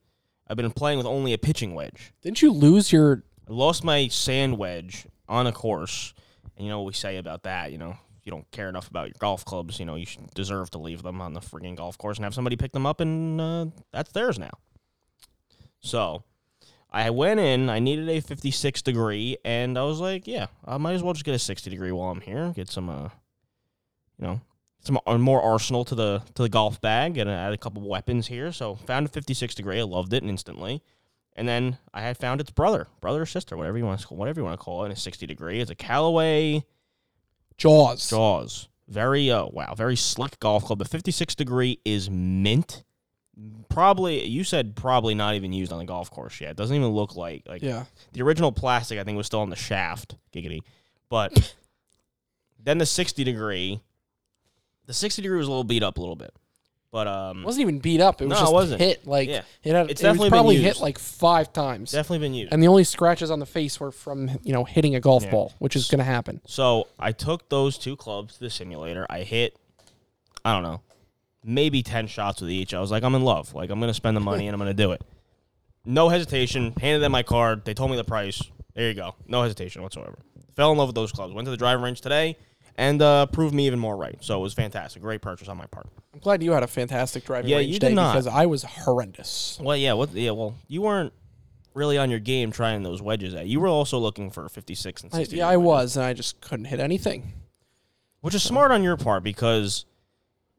Speaker 2: I've been playing with only a pitching wedge.
Speaker 3: Didn't you lose your?
Speaker 2: I lost my sand wedge on a course, and you know what we say about that. You know, if you don't care enough about your golf clubs, you know you should deserve to leave them on the frigging golf course and have somebody pick them up, and uh, that's theirs now. So, I went in. I needed a 56 degree, and I was like, yeah, I might as well just get a 60 degree while I'm here. Get some, uh, you know, some uh, more arsenal to the to the golf bag, and add a couple weapons here. So, found a 56 degree. I loved it instantly. And then I had found its brother, brother or sister, whatever you want to whatever you want to call it, in a 60 degree. It's a Callaway
Speaker 3: Jaws.
Speaker 2: Jaws. Very uh wow, very slick golf club. The 56 degree is mint. Probably you said probably not even used on the golf course yet. It doesn't even look like like
Speaker 3: Yeah.
Speaker 2: the original plastic. I think was still on the shaft, giggity. But then the sixty degree, the sixty degree was a little beat up a little bit, but um,
Speaker 3: It wasn't even beat up. It was
Speaker 2: No, it
Speaker 3: just
Speaker 2: wasn't.
Speaker 3: hit. Like
Speaker 2: Yeah.
Speaker 3: it had.
Speaker 2: It's
Speaker 3: it was
Speaker 2: definitely been
Speaker 3: probably hit
Speaker 2: used.
Speaker 3: like five times.
Speaker 2: definitely been used.
Speaker 3: And the only scratches on the face were from you know hitting a golf
Speaker 2: Yeah.
Speaker 3: ball, which is going to happen.
Speaker 2: So I took those two clubs to the simulator. I hit, I don't know, maybe 10 shots with each. I was like, I'm in love. Like, I'm going to spend the money and I'm going to do it. No hesitation. Handed them my card. They told me the price. There you go. No hesitation whatsoever. Fell in love with those clubs. Went to the driving range today and uh, proved me even more right. So it was fantastic. Great purchase on my part.
Speaker 3: I'm glad you had a fantastic driving
Speaker 2: Yeah,
Speaker 3: range
Speaker 2: you
Speaker 3: day
Speaker 2: did not.
Speaker 3: because I was horrendous.
Speaker 2: Well, yeah. What? Yeah. Well, you weren't really on your game trying those wedges. At you were also looking for 56 and
Speaker 3: I,
Speaker 2: 60.
Speaker 3: yeah, I was, and I just couldn't hit anything.
Speaker 2: Which is smart on your part because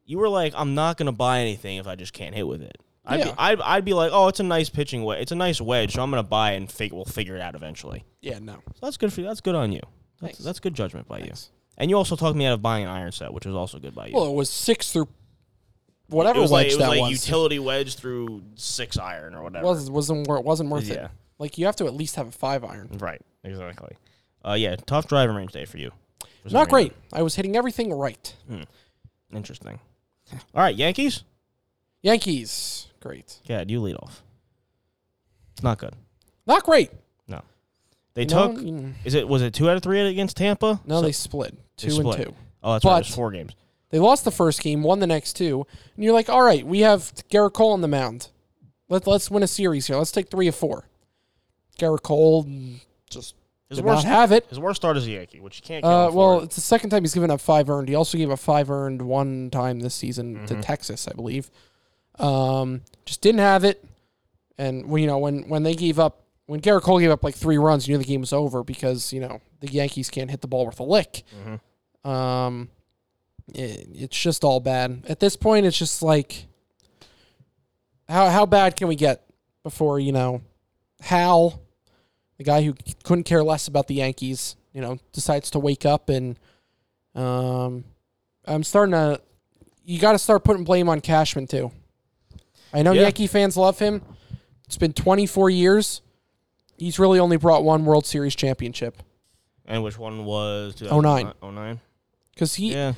Speaker 2: you were like, I'm not gonna buy anything if I just can't hit with it. I'd,
Speaker 3: Yeah.
Speaker 2: be, I'd, I'd be like, oh, it's a nice pitching wedge. It's a nice wedge, so I'm gonna buy it and fig- we'll figure it out eventually.
Speaker 3: Yeah, no.
Speaker 2: So that's good for you. That's good on you. That's,
Speaker 3: Thanks.
Speaker 2: that's good judgment by
Speaker 3: Thanks.
Speaker 2: you. And you also talked me out of buying an iron set, which was also good by you.
Speaker 3: Well, it was six through whatever
Speaker 2: it was
Speaker 3: wedge
Speaker 2: like, it was
Speaker 3: that
Speaker 2: like
Speaker 3: was.
Speaker 2: utility wedge through six iron or whatever.
Speaker 3: was wasn't wor- wasn't worth
Speaker 2: Yeah.
Speaker 3: it. Like you have to at least have a five iron.
Speaker 2: right, exactly. Uh, yeah, tough driving range day for you. For some
Speaker 3: Not
Speaker 2: reason.
Speaker 3: great. I was hitting everything right.
Speaker 2: Interesting. All right, Yankees.
Speaker 3: Yankees, great.
Speaker 2: Yeah, you lead off. It's not good.
Speaker 3: Not great.
Speaker 2: No. They
Speaker 3: No,
Speaker 2: took
Speaker 3: mm,
Speaker 2: Is it was it two out of three against Tampa?
Speaker 3: no,
Speaker 2: So-
Speaker 3: they split two
Speaker 2: split.
Speaker 3: and two.
Speaker 2: Oh, that's right.
Speaker 3: but-
Speaker 2: It was four games.
Speaker 3: They lost the first game, won the next two, and you're like, all right, we have Gerrit Cole on the mound. Let let's win a series here. Let's take three of four. Gerrit Cole mm, just
Speaker 2: His
Speaker 3: did
Speaker 2: worst,
Speaker 3: not have it.
Speaker 2: his worst start is a Yankee, which you can't. Count
Speaker 3: Uh, well, it's the second time he's given up five earned. He also gave up five earned one time this season to Texas, I believe. Um, just didn't have it, and well, you know when when they gave up when Gerrit Cole gave up like three runs, you knew the game was over because you know the Yankees can't hit the ball worth a lick. Um, it, it's just all bad at this point. It's just like how how bad can we get before you know Hal, the guy who couldn't care less about the Yankees, you know, decides to wake up and um, I'm starting to. You got to start putting blame on Cashman too. I know
Speaker 2: Yeah.
Speaker 3: Yankee fans love him. It's been 24 years. He's really only brought one World Series championship
Speaker 2: and which one was
Speaker 3: 09.
Speaker 2: 09?
Speaker 3: because he
Speaker 2: Yeah,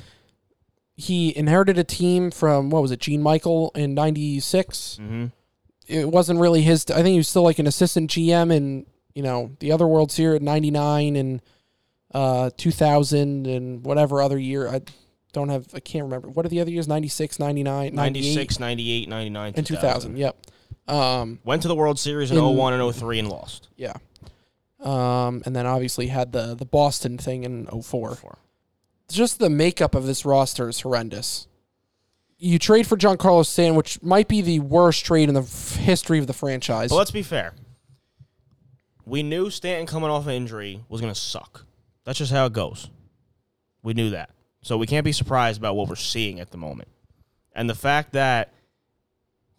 Speaker 3: he inherited a team from what was it, Gene Michael in '96.
Speaker 2: mm-hmm.
Speaker 3: It wasn't really his. I think he was still like an assistant GM in you know the other World Series at '99 and uh, 2000 and whatever other year. I don't have. I can't remember. What are the other years? 96, 99, 98,
Speaker 2: 96, 98, 99,
Speaker 3: and 2000. Yep. Um,
Speaker 2: Went to the World Series in,
Speaker 3: In-
Speaker 2: 01 and 03 and lost.
Speaker 3: yeah. Um, and then obviously had the the Boston thing in 04.
Speaker 2: Four.
Speaker 3: just the makeup of this roster is horrendous. You trade for Giancarlo Stanton, which might be the worst trade in the f- history of the franchise.
Speaker 2: But let's be fair. We knew Stanton coming off an injury was going to suck. That's just how it goes. We knew that. So we can't be surprised about what we're seeing at the moment. And the fact that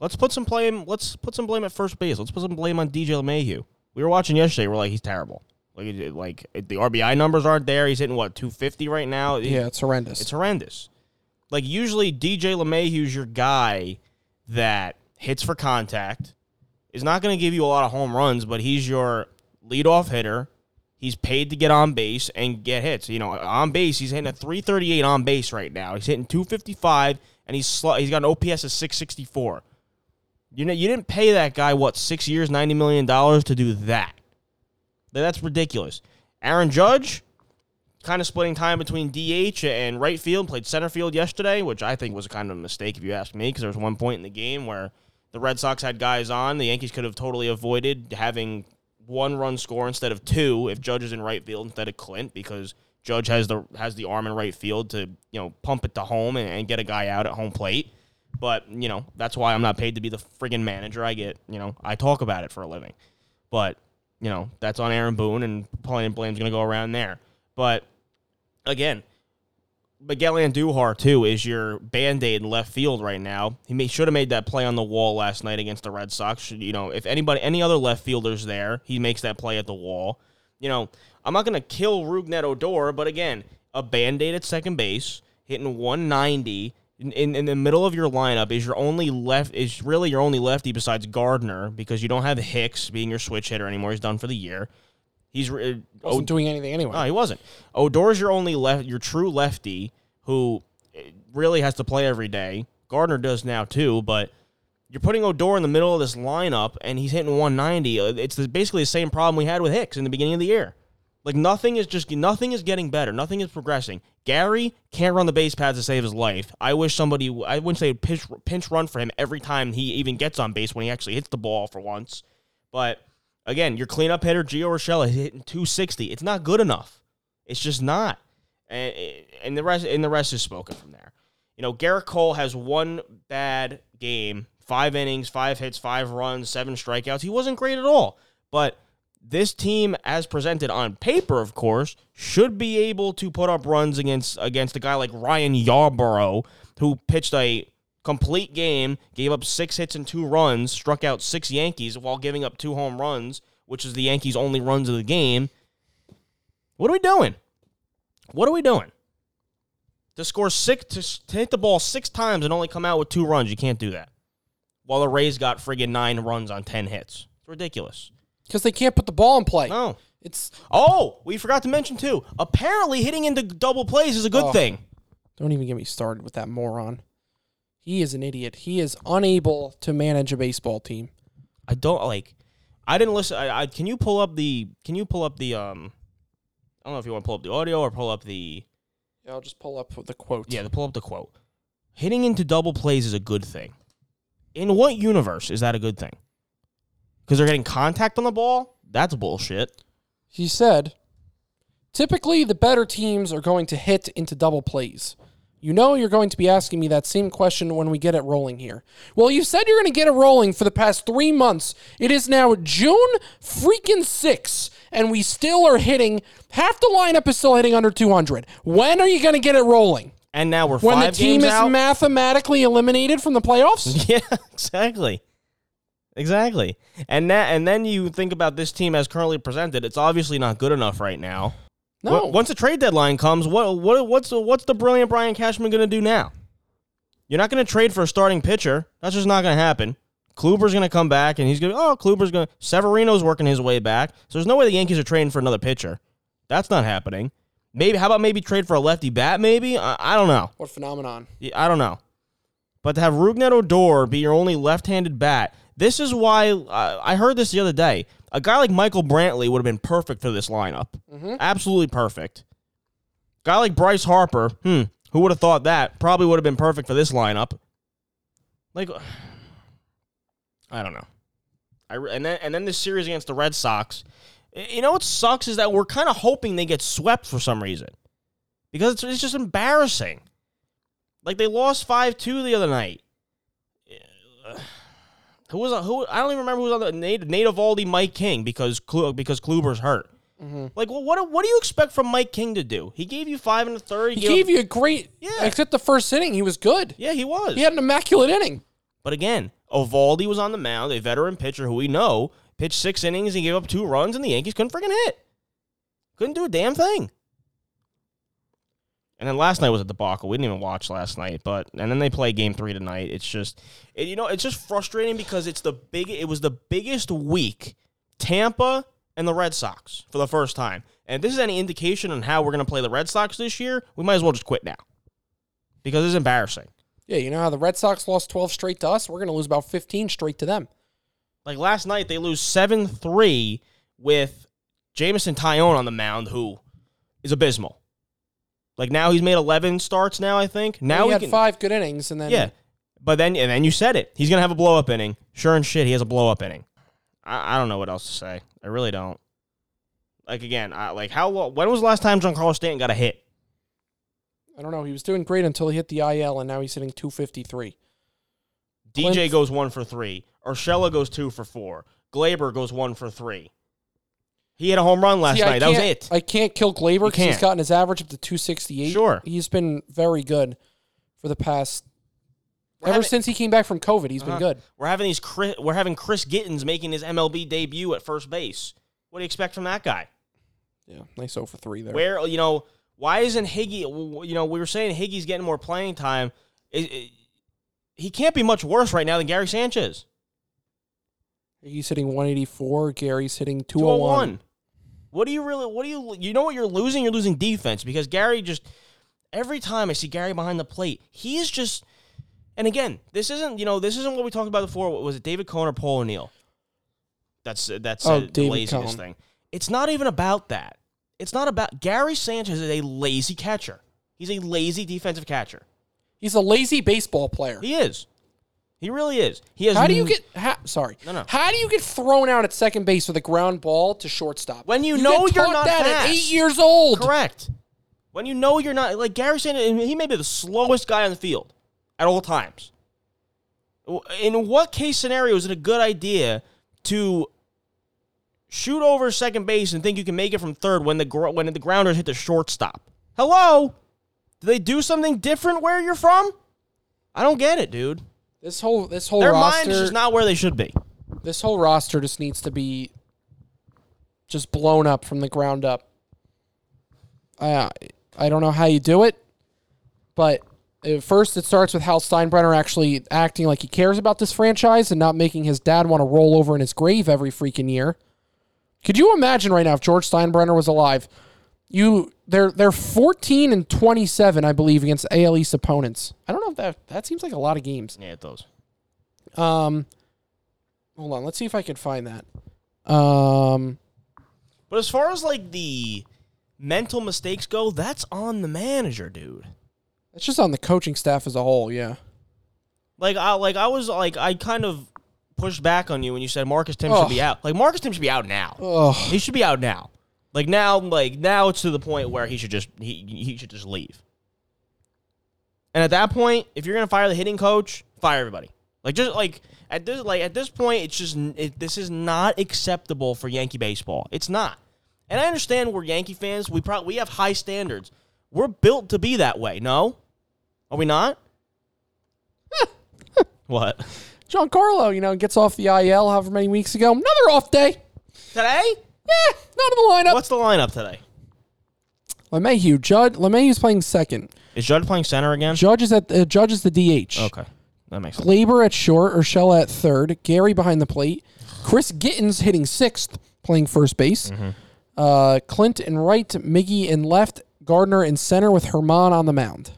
Speaker 2: let's put some blame let's put some blame at first base. Let's put some blame on DJ LeMahieu. We were watching yesterday, we're like he's terrible. Like like the RBI numbers aren't there. He's hitting what 250 right now.
Speaker 3: yeah, it's horrendous.
Speaker 2: It's horrendous. Like usually DJ LeMahieu's your guy that hits for contact, is not going to give you a lot of home runs, but he's your leadoff hitter. He's paid to get on base and get hits. You know, on base, he's hitting a 338 on base right now. He's hitting 255, and he's sl- he's got an OPS of 664. You know, you didn't pay that guy what six years, 90 million dollars to do that. That's ridiculous. Aaron Judge, kind of splitting time between DH and right field. Played center field yesterday, which I think was kind of a mistake if you ask me, because there was one point in the game where the Red Sox had guys on. The Yankees could have totally avoided having one run score instead of two if Judge is in right field instead of Clint, because Judge has the has the arm in right field to you know pump it to home and, and get a guy out at home plate. But you know that's why I'm not paid to be the friggin' manager. I get you know I talk about it for a living, but you know that's on Aaron Boone and plenty of blame's gonna go around there. But again, Miguel Andujar too is your band aid in left field right now. He should have made that play on the wall last night against the Red Sox. You know, if anybody, any other left fielders there, he makes that play at the wall. You know, I'm not gonna kill Rougned Odor, but again, a band aid at second base, hitting 190, in, in, the middle of your lineup is your only left is really your only lefty besides Gardner because you don't have Hicks being your switch hitter anymore. He's done for the year. He's re-
Speaker 3: Wasn't doing anything anyway.
Speaker 2: no, he wasn't. Odor's your only left, your true lefty who eh, really has to play every day. Gardner does now too, but you're putting Odor in the middle of this lineup and he's hitting 190. Uh, It's the, basically the same problem we had with Hicks in the beginning of the year. Like nothing is just nothing is getting better. Nothing is progressing. Gary can't run the base paths to save his life. I wish somebody. I wouldn't say pinch pinch run for him every time he even gets on base when he actually hits the ball for once. But again, your cleanup hitter Gio Urshela is hitting 260. It's not good enough. It's just not. And, and the rest and the rest is spoken from there. You know, Gerrit Cole has one bad game, five innings, five hits, five runs, seven strikeouts. He wasn't great at all. But this team, as presented on paper, of course, should be able to put up runs against against a guy like Ryan Yarbrough, who pitched a complete game, gave up six hits and two runs, struck out six Yankees while giving up two home runs, which is the Yankees' only runs of the game. What are we doing? What are we doing? To score six, to, to hit the ball six times and only come out with two runs, you can't do that. While the Rays got friggin' nine runs on ten hits, it's ridiculous.
Speaker 3: Because they can't put the ball in play.
Speaker 2: No.
Speaker 3: It's
Speaker 2: Oh, we forgot to mention too. Apparently, hitting into double plays is a good
Speaker 3: Oh.
Speaker 2: thing.
Speaker 3: don't even get me started with that moron. He is an idiot. He is unable to manage a baseball team.
Speaker 2: I don't like. I didn't listen. I, I can you pull up the? Can you pull up the? Um, I don't know if you want to pull up the audio or pull up the.
Speaker 3: Yeah, I'll just pull up the quote.
Speaker 2: Yeah, to pull up the quote. Hitting into double plays is a good thing. In what universe is that a good thing? Because they're getting contact on the ball. That's bullshit.
Speaker 3: He said, typically the better teams are going to hit into double plays. You know you're going to be asking me that same question when we get it rolling here. Well, you said you're going to get it rolling for the past three months. It is now June freaking 6, and we still are hitting, half the lineup is still hitting under 200. When are you going to get it rolling?
Speaker 2: And now we're
Speaker 3: When the team is
Speaker 2: out.
Speaker 3: mathematically eliminated from the playoffs?
Speaker 2: Yeah, exactly. Exactly. And that and then you think about this team as currently presented, it's obviously not good enough right now.
Speaker 3: No.
Speaker 2: Wa- Once the trade deadline comes, what what what's the, what's the brilliant Brian Cashman going to do now? You're not going to trade for a starting pitcher. That's just not going to happen. Kluber's going to come back and he's going to oh, Kluber's going to Severino's working his way back. So there's no way the Yankees are trading for another pitcher. That's not happening. Maybe how about maybe trade for a lefty bat maybe? I, I don't know.
Speaker 3: What phenomenon?
Speaker 2: Yeah, I don't know. But to have Rougned Odor be your only left-handed bat, this is why uh, I heard this the other day. A guy like Michael Brantley would have been perfect for this lineup. Absolutely perfect. Guy like Bryce Harper, hmm, who would have thought that? Probably would have been perfect for this lineup. Like, I don't know. I and then and then this series against the Red Sox. You know what sucks is that we're kind of hoping they get swept for some reason because it's, it's just embarrassing. Like they lost five two the other night. Who was on- who? I don't even remember who was on the Nate, Nate Eovaldi, Mike King because because Kluber's hurt. Mm-hmm. Like, well, what what do you expect from Mike King to do? He gave you five and a third.
Speaker 3: He gave you a great,
Speaker 2: Yeah.
Speaker 3: except the first inning, he was good.
Speaker 2: yeah, he was.
Speaker 3: He had an immaculate inning.
Speaker 2: But again, Eovaldi was on the mound, a veteran pitcher who we know pitched six innings and gave up two runs, and the Yankees couldn't freaking hit. Couldn't do a damn thing. And then last night was a debacle. We didn't even watch last night, but and then they play game three tonight. It's just, it, you know, it's just frustrating because it's the big. It was the biggest week, Tampa and the Red Sox for the first time. And if this is any indication on how we're going to play the Red Sox this year, we might as well just quit now because it's embarrassing.
Speaker 3: Yeah, you know how the Red Sox lost 12 straight to us? We're going to lose about 15 straight to them.
Speaker 2: Like last night, they lose 7 3 with Jameson Taillon on the mound, who is abysmal. Like now he's made 11 starts now, I think. Now
Speaker 3: he had
Speaker 2: can,
Speaker 3: five good innings, and then
Speaker 2: Yeah. But then, and then you said it. He's going to have a blow up inning. Sure and shit, he has a blow up inning. I, I don't know what else to say. I really don't. Like, again, I, like, how lo- when was the last time Giancarlo Stanton got a hit?
Speaker 3: I don't know. He was doing great until he hit the IL, and now he's hitting 253.
Speaker 2: DJ
Speaker 3: Clint-
Speaker 2: goes one for three. Urshela goes two for four. Gleyber goes one for three. He had a home run last
Speaker 3: See,
Speaker 2: night. That was it.
Speaker 3: I can't kill Gleyber because he's
Speaker 2: can't.
Speaker 3: gotten his average up to 268.
Speaker 2: Sure.
Speaker 3: He's been very good for the past. Ever
Speaker 2: having-
Speaker 3: since he came back from COVID, he's
Speaker 2: Uh-huh.
Speaker 3: been good.
Speaker 2: We're having these. Chris, we're having Chris Gittens making his MLB debut at first base. What do you expect from that guy?
Speaker 3: Yeah, nice 0 for 3 there.
Speaker 2: Where you know why isn't Higgy? You know we were saying Higgy's getting more playing time. it, it- he can't be much worse right now than Gary Sanchez.
Speaker 3: He's hitting 184. Gary's hitting
Speaker 2: 201.
Speaker 3: 201.
Speaker 2: What do you really what do you you know what you're losing? You're losing defense because Gary just every time I see Gary behind the plate, he is just and again, this isn't, you know, this isn't what we talked about before. What was it David Cone or Paul O'Neill? That's that's
Speaker 3: Oh,
Speaker 2: uh, the laziness
Speaker 3: Cone.
Speaker 2: thing. It's not even about that. It's not about Gary Sanchez is a lazy catcher. He's a lazy defensive catcher.
Speaker 3: He's a lazy baseball player.
Speaker 2: He is. He really is. He has
Speaker 3: How do you get? How, sorry.
Speaker 2: No, no.
Speaker 3: How do you get thrown out at second base with a ground ball to shortstop?
Speaker 2: When you know
Speaker 3: get
Speaker 2: you're not
Speaker 3: that
Speaker 2: fast.
Speaker 3: at eight years old.
Speaker 2: Correct. When you know you're not like Gary Sanders, he may be the slowest guy on the field at all times. In what case scenario is it a good idea to shoot over second base and think you can make it from third when the when the grounders hit the shortstop? Hello, do they do something different where you're from? I don't get it, dude.
Speaker 3: This whole this whole
Speaker 2: Their
Speaker 3: roster,
Speaker 2: mind is just not where they should be.
Speaker 3: this whole roster just needs to be just blown up from the ground up. I I don't know how you do it, but first it starts with Hal Steinbrenner actually acting like he cares about this franchise and not making his dad want to roll over in his grave every freaking year. Could you imagine right now if George Steinbrenner was alive? You they're they're 14 and 27, I believe, against AL East opponents. I don't know if that that seems like a lot of games.
Speaker 2: Yeah, it does.
Speaker 3: Um, hold on. Let's see if I can find that. Um,
Speaker 2: But as far as like the mental mistakes go, that's on the manager, dude.
Speaker 3: it's just on the coaching staff as a whole. Yeah.
Speaker 2: Like I like I was like I kind of pushed back on you when you said Marcus Thames
Speaker 3: Ugh.
Speaker 2: should be out. Like Marcus Thames should be out now.
Speaker 3: Ugh.
Speaker 2: He should be out now. Like now, like now it's to the point where he should just he he should just leave. And at that point, if you're gonna fire the hitting coach, fire everybody. Like just like at this like at this point, it's just it, this is not acceptable for Yankee baseball. It's not. And I understand we're Yankee fans. We probably we have high standards. We're built to be that way. No, are we not? what
Speaker 3: Giancarlo, you know, gets off the IL however many weeks ago. Another off day.
Speaker 2: today?
Speaker 3: Yeah, not in the lineup.
Speaker 2: What's the lineup today?
Speaker 3: LeMahieu, Judd. LeMahieu's playing second.
Speaker 2: Is Judd playing center again?
Speaker 3: Judge is at uh, Judge is the DH.
Speaker 2: Okay, that makes sense.
Speaker 3: Gleyber at short, Urshela at third, Gary behind the plate, Chris Gittens hitting sixth, playing first base.
Speaker 2: Mm-hmm.
Speaker 3: Uh, Clint in right, Miggy in left, Gardner in center with Germán on the mound.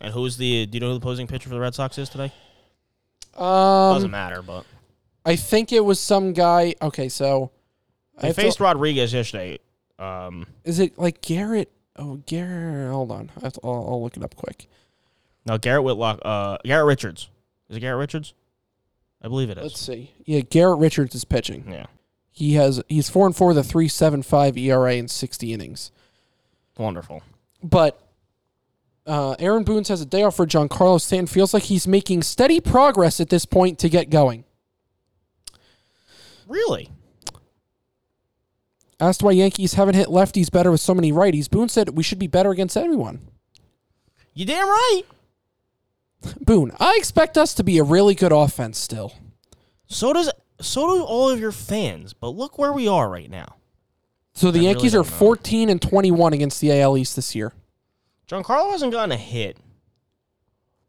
Speaker 2: And who's the? Do you know who the opposing pitcher for the Red Sox is today?
Speaker 3: Um,
Speaker 2: Doesn't matter, but
Speaker 3: I think it was some guy. Okay, so I
Speaker 2: they
Speaker 3: to-
Speaker 2: faced Rodriguez yesterday. Um,
Speaker 3: is it like Garrett? Oh, Garrett. Hold on, I to, I'll, I'll look it up quick.
Speaker 2: no, Garrett Whitlock. Uh, Garrett Richards. Is it Garrett Richards? I believe it is.
Speaker 3: Let's see. Yeah, Garrett Richards is pitching.
Speaker 2: yeah,
Speaker 3: He has he's four and four with a three seven five ERA in sixty innings.
Speaker 2: wonderful.
Speaker 3: But uh, Aaron Boone has a day off for Giancarlo Stanton feels like he's making steady progress at this point to get going.
Speaker 2: Really?
Speaker 3: Asked why Yankees haven't hit lefties better with so many righties, Boone said we should be better against everyone.
Speaker 2: You damn right.
Speaker 3: Boone, I expect us to be a really good offense still.
Speaker 2: So does so do all of your fans. But look where we are right now.
Speaker 3: So the
Speaker 2: I really
Speaker 3: Yankees are 14 and 21 against the AL East this year.
Speaker 2: Giancarlo hasn't gotten a hit.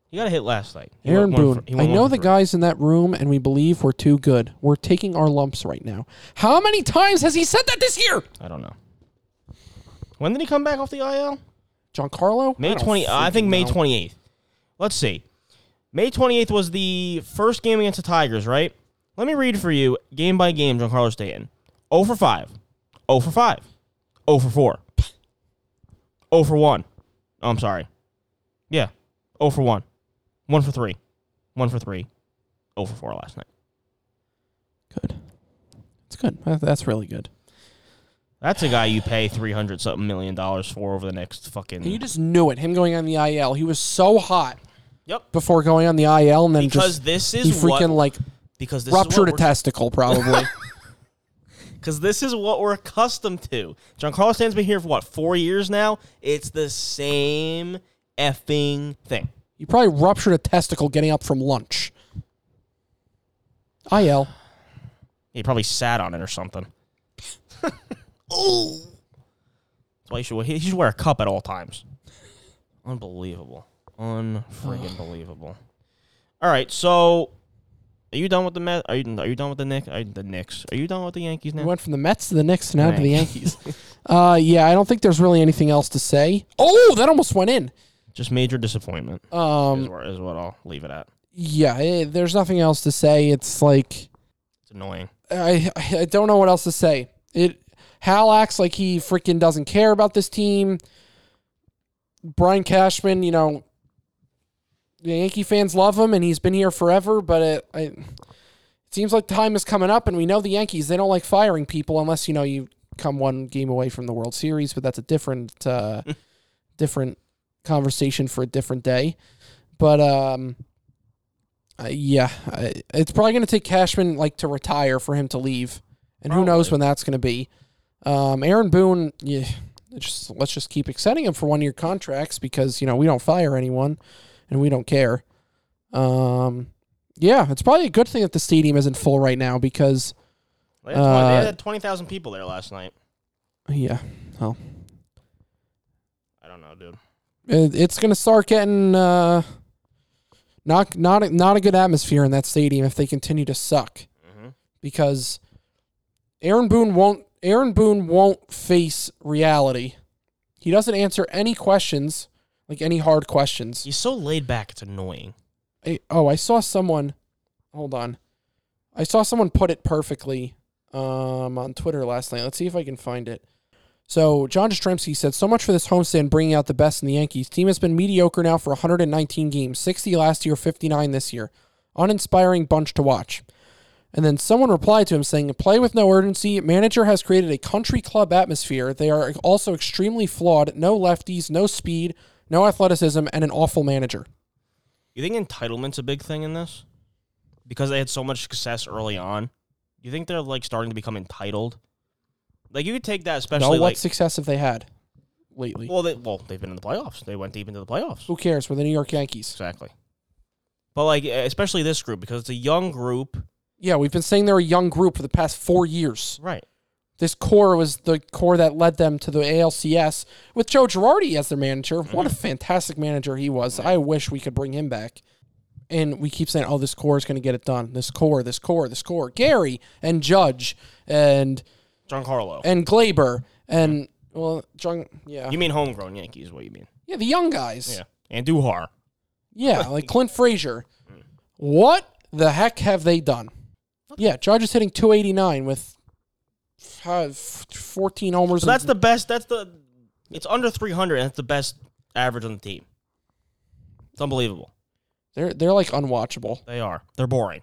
Speaker 2: He got a hit last night. He
Speaker 3: Aaron Boone,
Speaker 2: for-
Speaker 3: I know the guys in that room, and we believe we're too good. We're taking our lumps right now. How many times has he said that this year?
Speaker 2: I don't know. When did he come back off the IL?
Speaker 3: Giancarlo?
Speaker 2: May
Speaker 3: I
Speaker 2: twenty. I think May
Speaker 3: know.
Speaker 2: twenty eighth. Let's see. May twenty eighth was the first game against the Tigers, right? Let me read for you game by game. John Giancarlo Stanton. 0 for five. 0 for five. 0 for four. 0 for one. Oh, I'm sorry. Yeah. 0 for one. One for three. One for three. 0 for four last night.
Speaker 3: Good. It's good. That's really good.
Speaker 2: That's a guy you pay three hundred something million dollars for over the next fucking.
Speaker 3: And you just knew it. Him going on the IL. He was so hot
Speaker 2: Yep.
Speaker 3: before going on the IL, and then
Speaker 2: Because
Speaker 3: just
Speaker 2: this
Speaker 3: he
Speaker 2: is
Speaker 3: freaking
Speaker 2: what.
Speaker 3: like
Speaker 2: Because this is
Speaker 3: ruptured
Speaker 2: what
Speaker 3: a
Speaker 2: we're-
Speaker 3: testicle, probably.
Speaker 2: Because this is what we're accustomed to. Giancarlo Stanton's been here for what, four years now? It's the same effing thing.
Speaker 3: You probably ruptured a testicle getting up from lunch. IL.
Speaker 2: He probably sat on it or something. Oh. That's why you should, he should wear a cup at all times. Unbelievable. Unfriggin' believable. All right, so are you done with the Met? Are you are you done with the Knick? Are you, the Knicks? Are you done with the Yankees
Speaker 3: We went from the Mets to the Knicks and now to the Yankees. uh, yeah, I don't think there's really anything else to say. Oh, that almost went in.
Speaker 2: Just major disappointment is,
Speaker 3: Um,
Speaker 2: where, is what I'll leave it at.
Speaker 3: yeah, eh, there's nothing else to say. It's like
Speaker 2: It's annoying.
Speaker 3: I I don't know what else to say. It Hal acts like he freaking doesn't care about this team. Brian Cashman, you know, the Yankee fans love him and he's been here forever, but it, I, it seems like time is coming up and we know the Yankees, they don't like firing people unless, you know, you come one game away from the World Series, but that's a different uh different conversation for a different day. But um uh, yeah, I, it's probably going to take Cashman like to retire for him to leave, and who knows when that's going to be. Um, Aaron Boone, yeah, just let's just keep extending him for one year contracts because you know we don't fire anyone, and we don't care. Um, yeah, it's probably a good thing that the stadium isn't full right now because
Speaker 2: They had, 20 they
Speaker 3: Uh,
Speaker 2: had twenty thousand people there last night.
Speaker 3: yeah, well,
Speaker 2: I don't know, dude.
Speaker 3: It, it's going to start getting uh, not not a- not a good atmosphere in that stadium if they continue to suck.
Speaker 2: hmm
Speaker 3: because Aaron Boone won't Aaron Boone won't face reality. He doesn't answer any questions, like any hard questions.
Speaker 2: He's so laid back. It's annoying.
Speaker 3: I- oh, I saw someone. Hold on, I saw someone put it perfectly um, on Twitter last night. Let's see if I can find it. So John Jastrzemski said, "So much for this homestand bringing out the best in the Yankees. Team has been mediocre now for 119 games, 60 last year, 59 this year. Uninspiring bunch to watch." And then someone replied to him saying, "Play with no urgency. Manager has created a country club atmosphere. They are also extremely flawed. No lefties, no speed, no athleticism, and an awful manager."
Speaker 2: You think entitlement's a big thing in this? Because they had so much success early on. You think they're like starting to become entitled? Like you could take that, especially.
Speaker 3: No, what
Speaker 2: like
Speaker 3: success have they had lately?
Speaker 2: well, they well they've been in the playoffs. They went deep into the playoffs.
Speaker 3: Who cares? We're the New York Yankees.
Speaker 2: Exactly. But like especially this group because it's a young group.
Speaker 3: Yeah, we've been saying they're a young group for the past four years.
Speaker 2: Right.
Speaker 3: This core was the core that led them to the ALCS with Joe Girardi as their manager. What a mm-hmm. fantastic manager he was. I wish we could bring him back. And we keep saying, oh, this core is going to get it done. This core, this core, this core. Gary and Judge and
Speaker 2: Giancarlo.
Speaker 3: and Glaber and, well, John, yeah.
Speaker 2: You mean homegrown Yankees? What you mean?
Speaker 3: Yeah, the young guys.
Speaker 2: Yeah. And Duhar.
Speaker 3: Yeah, like Clint Frazier. What the heck have they done? Yeah, is hitting 289 with uh, 14 homers.
Speaker 2: So that's the best. That's the. It's under 300, and it's the best average on the team. It's unbelievable.
Speaker 3: they're they're like unwatchable.
Speaker 2: They are. They're boring.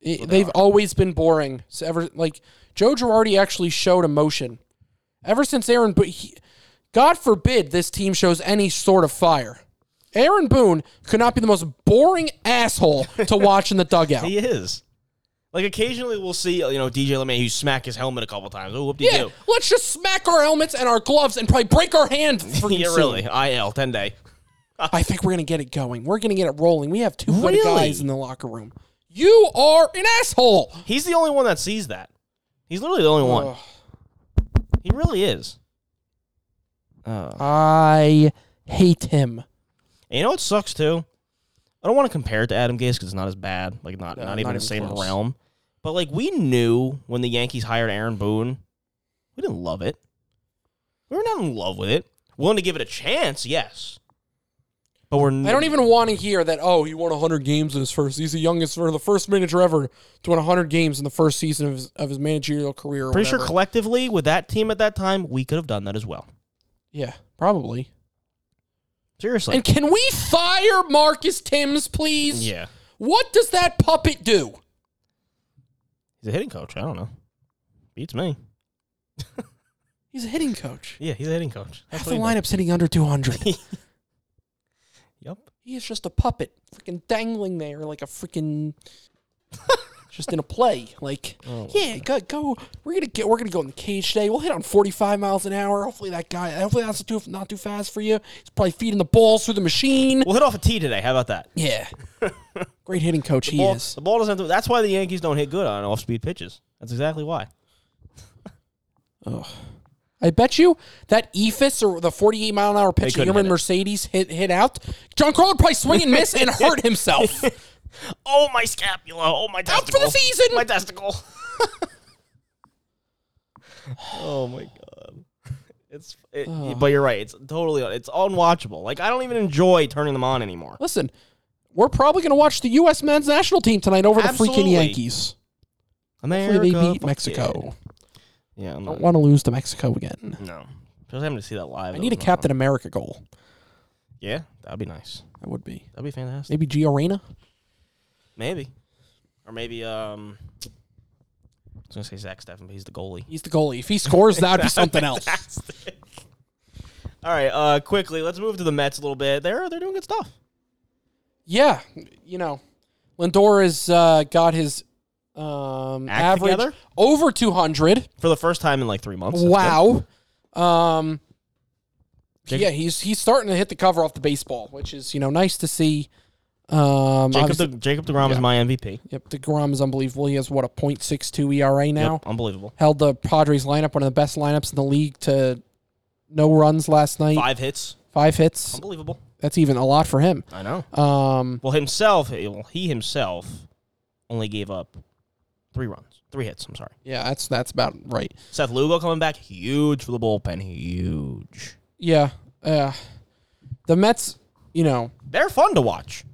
Speaker 3: It-
Speaker 2: they
Speaker 3: they've
Speaker 2: are.
Speaker 3: always been boring. So ever like Joe Girardi actually showed emotion. Ever since Aaron, but he, God forbid this team shows any sort of fire. Aaron Boone could not be the most boring asshole to watch in the dugout.
Speaker 2: He is. Like occasionally we'll see, you know, DJ LeMay who smack his helmet a couple times. Oh, whoop de
Speaker 3: Yeah, let's just smack our helmets and our gloves and probably break our hand. freaking
Speaker 2: Yeah, really. IL ten day.
Speaker 3: I think we're gonna get it going. We're gonna get it rolling. We have two good
Speaker 2: Really?
Speaker 3: guys in the locker room. You are an asshole.
Speaker 2: He's the only one that sees that. He's literally the only one. He really is. Uh,
Speaker 3: I hate him.
Speaker 2: and you know what sucks too? I don't want to compare it to Adam Gase because it's not as bad. Like not
Speaker 3: No,
Speaker 2: not
Speaker 3: not
Speaker 2: even the
Speaker 3: even
Speaker 2: same
Speaker 3: close.
Speaker 2: realm. But like we knew when the Yankees hired Aaron Boone, we didn't love it. We were not in love with it. Willing to give it a chance, yes. But we're
Speaker 3: I don't even want to hear that. Oh, he won 100 games in his first. He's the youngest or the first manager ever to win 100 games in the first season of his, of his managerial career. Or
Speaker 2: Pretty sure collectively with that team at that time, we could have done that as well.
Speaker 3: yeah, probably.
Speaker 2: Seriously.
Speaker 3: And can we fire Marcus Timms, please?
Speaker 2: yeah.
Speaker 3: What does that puppet do?
Speaker 2: He's a hitting coach. I don't know. Beats me.
Speaker 3: He's a hitting coach.
Speaker 2: Yeah, he's a hitting coach.
Speaker 3: Half
Speaker 2: That's
Speaker 3: the
Speaker 2: what he
Speaker 3: lineup's hitting under 200. He is just a puppet, freaking dangling there like a freaking, just in a play. Like,
Speaker 2: Oh.
Speaker 3: yeah, go, go. We're gonna get. We're gonna go in the cage today. We'll hit on forty five miles an hour. Hopefully that guy. Hopefully that's too not too fast for you. He's probably feeding the balls through the machine.
Speaker 2: We'll hit off a tee today. How about that?
Speaker 3: Yeah, great hitting coach he
Speaker 2: ball,
Speaker 3: is.
Speaker 2: The ball doesn't that's why the Yankees don't hit good on off speed pitches. That's exactly why.
Speaker 3: Ugh. I bet you that Ephus or the 48 mile an hour pitch
Speaker 2: couldn't hit.
Speaker 3: Mercedes hit hit out. John Carl would probably swing and miss and hurt himself.
Speaker 2: Oh my scapula! Oh my
Speaker 3: Out
Speaker 2: testicle!
Speaker 3: for the season.
Speaker 2: My testicle! oh my god! It's it, oh. but you're right. It's totally it's unwatchable. Like I don't even enjoy turning them on anymore.
Speaker 3: Listen, we're probably going to watch the U.S. men's national team tonight over the freaking
Speaker 2: Absolutely.
Speaker 3: Yankees.
Speaker 2: America,
Speaker 3: Hopefully they beat
Speaker 2: fuck
Speaker 3: Mexico.
Speaker 2: Yeah, yeah I'm
Speaker 3: Don't
Speaker 2: not,
Speaker 3: want to lose to Mexico again.
Speaker 2: no. Just having to see that live.
Speaker 3: I need a
Speaker 2: not
Speaker 3: Captain. America goal.
Speaker 2: Yeah, that'd be nice.
Speaker 3: That would be
Speaker 2: That'd be fantastic.
Speaker 3: maybe Gio Reyna.
Speaker 2: Maybe, or maybe um. I was gonna say Zach Steffen, but he's the goalie.
Speaker 3: He's the goalie. If he scores, that'd be something else.
Speaker 2: Fantastic. All right, uh, quickly, let's move to the Mets a little bit. They're they're doing good stuff.
Speaker 3: Yeah, you know, Lindor has uh, got his um,
Speaker 2: Act
Speaker 3: average
Speaker 2: together?
Speaker 3: over 200.
Speaker 2: for the first time in like three months. That's
Speaker 3: Wow. Um,
Speaker 2: Jacob-
Speaker 3: yeah, he's he's starting to hit the cover off the baseball, which is you know nice to see. Um,
Speaker 2: good. Jacob
Speaker 3: obviously-
Speaker 2: De, Jacob Degrom is my MVP.
Speaker 3: yep, Degrom is unbelievable. He has what a .62 ERA now.
Speaker 2: Yep, unbelievable.
Speaker 3: Held the Padres lineup, one of the best lineups in the league, to no runs last night.
Speaker 2: Five hits,
Speaker 3: Five hits.
Speaker 2: unbelievable.
Speaker 3: That's even a lot for him.
Speaker 2: I know.
Speaker 3: Um,
Speaker 2: Well, himself, well, he himself only gave up three runs, three hits. I'm sorry.
Speaker 3: yeah, that's that's about right.
Speaker 2: Seth Lugo coming back, huge for the bullpen, huge.
Speaker 3: Yeah, uh, the Mets, you know,
Speaker 2: They're fun to watch.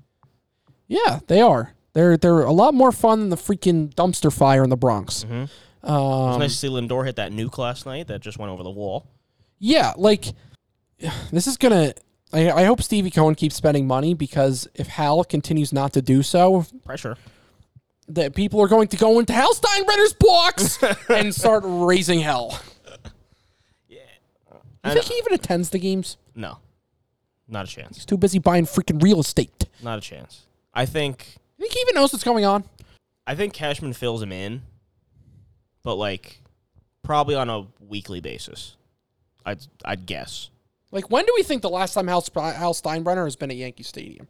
Speaker 3: yeah, they are. They're they're a lot more fun than the freaking dumpster fire in the Bronx.
Speaker 2: Was
Speaker 3: Um,
Speaker 2: nice to see Lindor hit that nuke last night that just went over the wall.
Speaker 3: yeah, like this is gonna. I, I hope Stevie Cohen keeps spending money because if Hal continues not to do so,
Speaker 2: Pressure.
Speaker 3: That people are going to go into Hal Steinbrenner's blocks and start raising hell. Yeah. You
Speaker 2: I
Speaker 3: think he even attends the games?
Speaker 2: No, not a chance.
Speaker 3: He's too busy buying freaking real estate.
Speaker 2: Not a chance. I think
Speaker 3: You think he even knows what's going on?
Speaker 2: I think Cashman fills him in, but like probably on a weekly basis. I'd I'd guess.
Speaker 3: Like, when do we think the last time Hal, Sp- Hal Steinbrenner has been at Yankee Stadium?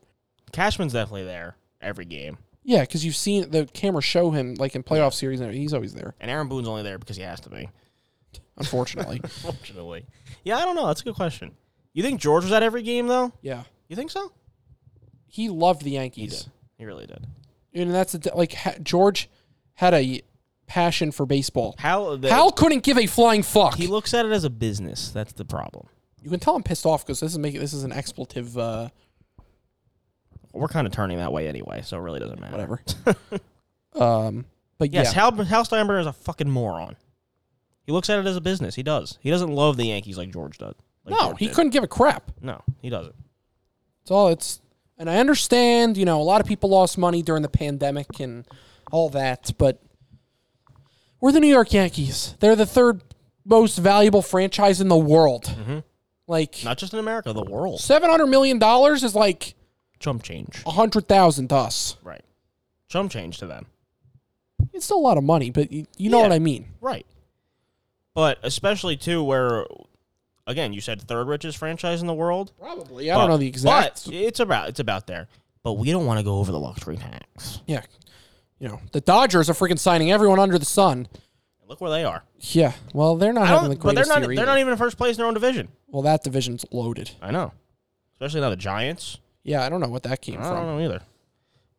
Speaker 2: Cashman's definitely there every game,
Speaker 3: Yeah, because you've seen the camera show him like in playoff series. and He's always there.
Speaker 2: and Aaron Boone's only there because he has to be.
Speaker 3: Unfortunately,
Speaker 2: Unfortunately, yeah, I don't know. That's a good question. You think George was at every game though?
Speaker 3: yeah,
Speaker 2: You think so?
Speaker 3: he loved the
Speaker 2: He
Speaker 3: Yankees,
Speaker 2: did. He really did.
Speaker 3: and that's the, like ha- George had a passion for baseball.
Speaker 2: How the,
Speaker 3: Hal couldn't give a flying fuck.
Speaker 2: he looks at it as a business. That's the problem.
Speaker 3: you can tell I'm pissed off because this is making this is an expletive. Uh,
Speaker 2: We're kind of turning that way anyway, so it really doesn't matter.
Speaker 3: whatever. um, but
Speaker 2: Yes,
Speaker 3: yeah,
Speaker 2: Hal, Hal Steinbrenner is a fucking moron. He looks at it as a business. He does. He doesn't love the Yankees like George does. Like
Speaker 3: no,
Speaker 2: George
Speaker 3: he
Speaker 2: did.
Speaker 3: couldn't give a crap.
Speaker 2: No, he doesn't.
Speaker 3: It's all it's, and I understand. You know, a lot of people lost money during the pandemic and all that, but we're the New York Yankees. They're the third most valuable franchise in the world.
Speaker 2: Mm-hmm.
Speaker 3: Like
Speaker 2: Not just in America, the world.
Speaker 3: seven hundred million dollars is like
Speaker 2: Chump change.
Speaker 3: a hundred thousand to us.
Speaker 2: Right. Chump change to them.
Speaker 3: It's still a lot of money, but you, you know
Speaker 2: Yeah.
Speaker 3: what I mean.
Speaker 2: Right. But especially too where again, you said third richest franchise in the world.
Speaker 3: Probably. I don't know the exact.
Speaker 2: But it's about it's about there. But we don't want to go over the luxury tax.
Speaker 3: yeah, you know the Dodgers are freaking signing everyone under the sun.
Speaker 2: Look where they are.
Speaker 3: Yeah, well they're not
Speaker 2: I
Speaker 3: having the
Speaker 2: don't, but they're not
Speaker 3: year
Speaker 2: they're
Speaker 3: either.
Speaker 2: not even in first place in their own division.
Speaker 3: well, that division's loaded.
Speaker 2: I know. Especially now the Giants.
Speaker 3: Yeah, I don't know what that came from.
Speaker 2: I
Speaker 3: from.
Speaker 2: don't know either.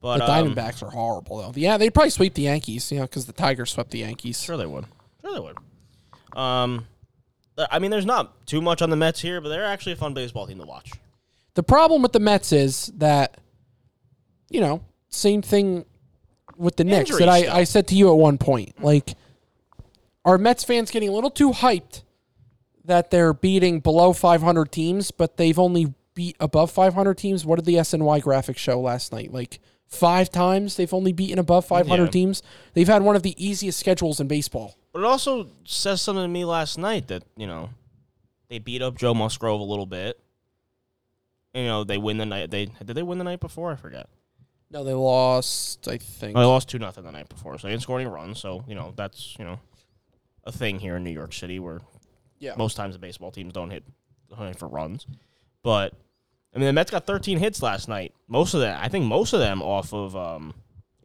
Speaker 2: But
Speaker 3: The
Speaker 2: um,
Speaker 3: Diamondbacks are horrible though. Yeah, they'd probably sweep the Yankees, you know, because the Tigers swept the Yankees.
Speaker 2: Sure they would. Sure they would. Um, th- I mean, there's not too much on the Mets here, but they're actually a fun baseball team to watch.
Speaker 3: The problem with the Mets is that, you know, same thing with the Knicks that I, I said to you at one point. Like, are Mets fans getting a little too hyped that they're beating below 500 teams, but they've only beat above 500 teams? What did the SNY graphic show last night? Like five times they've only beaten above 500
Speaker 2: Yeah.
Speaker 3: teams. They've had one of the easiest schedules in baseball.
Speaker 2: But it also says something to me last night that you know they beat up Joe Musgrove a little bit. You know they win the night. They did they win the night before? I forget.
Speaker 3: No, they lost, I think.
Speaker 2: Oh, they lost two nothing the night before, so they didn't score any runs. So you know that's you know a thing here in New York City where
Speaker 3: yeah.
Speaker 2: most times the baseball teams don't hit don't hit for runs. But I mean the Mets got 13 hits last night. Most of that, I think, most of them off of um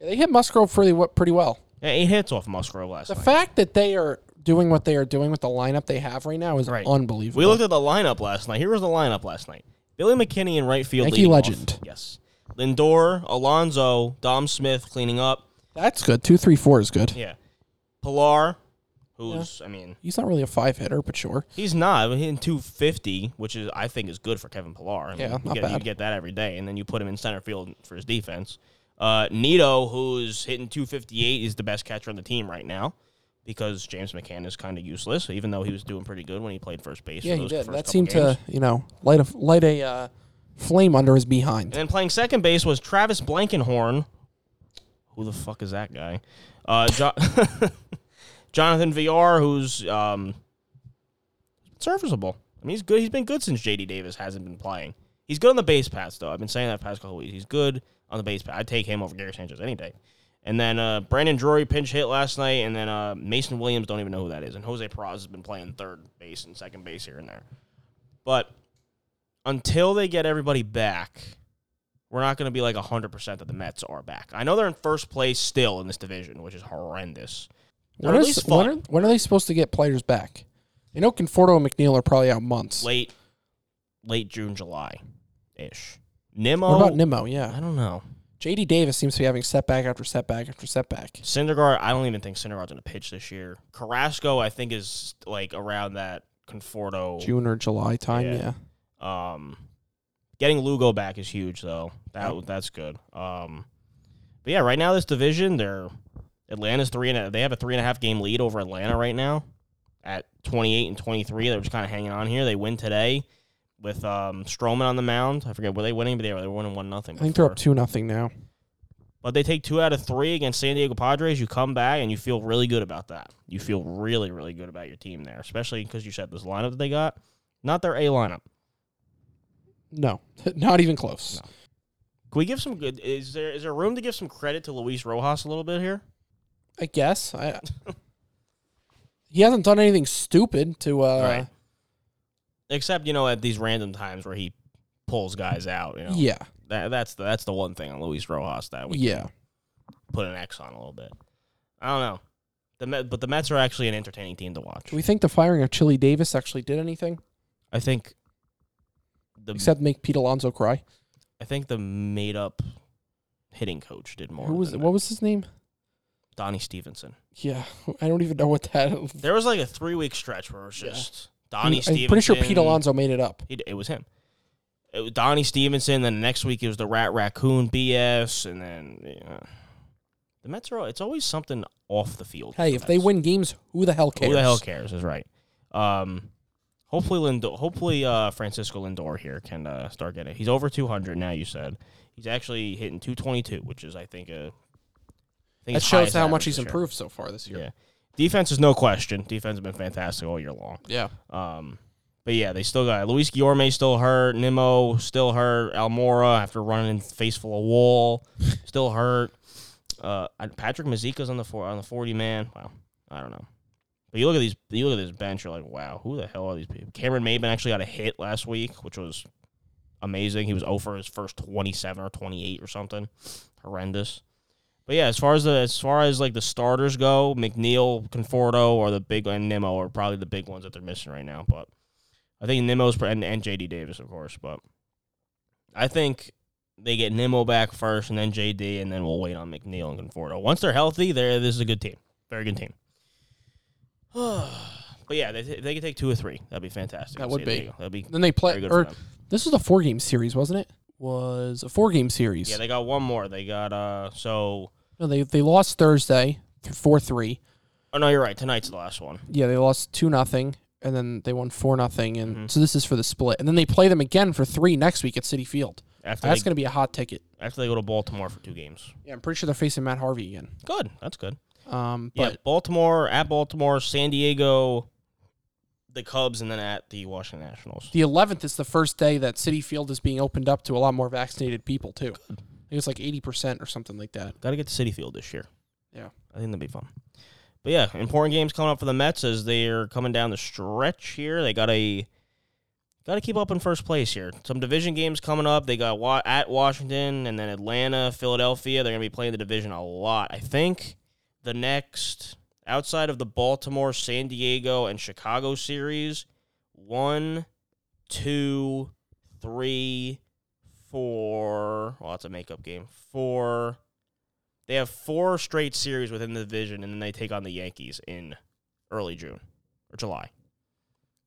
Speaker 3: They hit Musgrove pretty, pretty well.
Speaker 2: yeah, eight hits off Musgrove last
Speaker 3: The
Speaker 2: night.
Speaker 3: The fact that they are doing what they are doing with the lineup they have right now is
Speaker 2: Right.
Speaker 3: unbelievable.
Speaker 2: We looked at the lineup last night. Here was the lineup last night. Billy McKinney in right field.
Speaker 3: Yankee
Speaker 2: leading off.
Speaker 3: legend.
Speaker 2: Yes. Lindor, Alonzo, Dom Smith cleaning up.
Speaker 3: That's good. Two, three, four is good.
Speaker 2: Yeah. Pilar, who's I mean,
Speaker 3: He's not really a five hitter, but sure.
Speaker 2: he's not hitting 250, which is I think is good for Kevin Pilar. I mean,
Speaker 3: Yeah,
Speaker 2: you
Speaker 3: not
Speaker 2: get, you get that every day, and then you put him in center field for his defense. Uh, Nito, who's hitting 258, is the best catcher on the team right now because James McCann is kind of useless, even though he was doing pretty good when he played first base.
Speaker 3: Yeah, he did. That seemed
Speaker 2: games.
Speaker 3: to, you know, light a light a uh, flame under his
Speaker 2: And
Speaker 3: behind.
Speaker 2: then playing second base was Travis Blankenhorn. Who the fuck is that guy? Uh, jo- Jonathan VR, who's um, serviceable. I mean, he's good. He's been good since JD Davis hasn't been playing. He's good on the base paths, though. I've been saying that past couple weeks. He's good on the base path. I'd take him over Gary Sanchez any day. And then uh, Brandon Drury pinch hit last night, and then uh, Mason Williams don't even know who that is, and Jose Praz has been playing third base and second base here and there. But until they get everybody back, we're not going to be like 100% that the Mets are back. I know they're in first place still in this division, which is horrendous.
Speaker 3: When is- when are, when are they supposed to get players back? You know, Conforto and McNeil are probably out months.
Speaker 2: Late, late June, July ish. Nimmo.
Speaker 3: What about Nimmo? Yeah.
Speaker 2: I don't know.
Speaker 3: JD Davis seems to be having setback after setback after setback.
Speaker 2: Syndergaard, I don't even think Syndergaard's going to pitch this year. Carrasco, I think, is like around that Conforto.
Speaker 3: June or July time,
Speaker 2: Yeah.
Speaker 3: yeah.
Speaker 2: Um, getting Lugo back is huge, though. That that's good. Um, but yeah, right now this division, they're Atlanta's three and a, they have a three and a half game lead over Atlanta right now at twenty eight and twenty three. They're just kind of hanging on here. They win today with um Stroman on the mound. I forget were they winning, but they were they were winning one nothing.
Speaker 3: I think they're up two nothing now.
Speaker 2: But they take two out of three against San Diego Padres. You come back and you feel really good about that. You feel really, really good about your team there, especially because you said this lineup that they got, not their A lineup.
Speaker 3: No, not even close.
Speaker 2: No. Can we give some good? Is there is there room to give some credit to Luis Rojas a little bit here?
Speaker 3: I guess. I, he hasn't done anything stupid to. Uh,
Speaker 2: Right. Except you know at these random times where he pulls guys out. You know,
Speaker 3: Yeah,
Speaker 2: that, that's the that's the one thing on Luis Rojas that we
Speaker 3: yeah.
Speaker 2: can put an X on a little bit. I don't know. The Met, but the Mets are actually an entertaining team to watch.
Speaker 3: Do we think the firing of Chili Davis actually did anything
Speaker 2: I think the
Speaker 3: except make Pete Alonso cry?
Speaker 2: I think the made up hitting coach did more.
Speaker 3: Who was?
Speaker 2: than
Speaker 3: What was his name?
Speaker 2: Donnie Stevenson?
Speaker 3: Yeah, I don't even know what that.
Speaker 2: There was like a three week stretch where it was
Speaker 3: Yeah.
Speaker 2: just Donnie
Speaker 3: I'm
Speaker 2: Stevenson.
Speaker 3: pretty sure Pete Alonso made it up.
Speaker 2: He, it was him. It was Donnie Stevenson. Then the next week it was the Rat Raccoon BS, and then yeah. the Mets are. It's always something off the field.
Speaker 3: Hey,
Speaker 2: with
Speaker 3: if
Speaker 2: the
Speaker 3: they win games, who the hell cares?
Speaker 2: who the hell cares? Is right. Um, hopefully Lindor. Hopefully uh, Francisco Lindor here can uh, start getting. He's over two hundred now. You said he's actually hitting two twenty two, which is I think a.
Speaker 3: That shows how much he's improved so far this year. Yeah.
Speaker 2: Defense is no question. Defense has been fantastic all year long.
Speaker 3: Yeah.
Speaker 2: Um, but yeah, they still got Luis Guillorme still hurt, Nimmo still hurt, Almora after running in face full of wall, still hurt. Uh, Patrick Mazika's on the four, on the forty man. Wow, I don't know. But you look at these, you look at this bench, you're like, wow, who the hell are these people? Cameron Maben actually got a hit last week, which was amazing. He was over his first twenty seven or twenty eight or something, horrendous. But yeah, as far as the as far as like the starters go, McNeil, Conforto, or the big and Nimmo are probably the big ones that they're missing right now. But I think Nimmo's and, and JD Davis, of course. But I think they get Nimmo back first, and then JD, and then we'll wait on McNeil and Conforto. Once they're healthy, they're this is a good team, very good team. but yeah, they, they could take two or three. That'd be fantastic.
Speaker 3: That would be.
Speaker 2: That'd be
Speaker 3: Then they play. Or this was a four game series, wasn't it? Was a four game series.
Speaker 2: Yeah, they got one more. They got uh, so.
Speaker 3: no, they they lost Thursday four three.
Speaker 2: Oh no, you're right. Tonight's the last one.
Speaker 3: Yeah, they lost two nothing, and then they won four nothing, and
Speaker 2: Mhm.
Speaker 3: so this is for the split. And then they play them again for three next week at City Field.
Speaker 2: After
Speaker 3: That's going to be a hot ticket.
Speaker 2: after they go to Baltimore for two games.
Speaker 3: Yeah, I'm pretty sure they're facing Matt Harvey again.
Speaker 2: Good. That's good.
Speaker 3: Um,
Speaker 2: Yeah,
Speaker 3: but
Speaker 2: Baltimore at Baltimore, San Diego, the Cubs, and then at the Washington Nationals.
Speaker 3: the 11th is the first day that City Field is being opened up to a lot more vaccinated people too. I think it's like 80 percent or something like that.
Speaker 2: Got to get to City Field this year.
Speaker 3: Yeah.
Speaker 2: I think that'd be fun. But yeah, important games coming up for the Mets as they're coming down the stretch here. They got a got to keep up in first place here. Some division games coming up. They got wa- at Washington and then Atlanta, Philadelphia. They're gonna be playing the division a lot. I think the next outside of the Baltimore, San Diego, and Chicago series, one, two, three, four. Well, that's a makeup game. Four. They have four straight series within the division, and then they take on the Yankees in early June or July.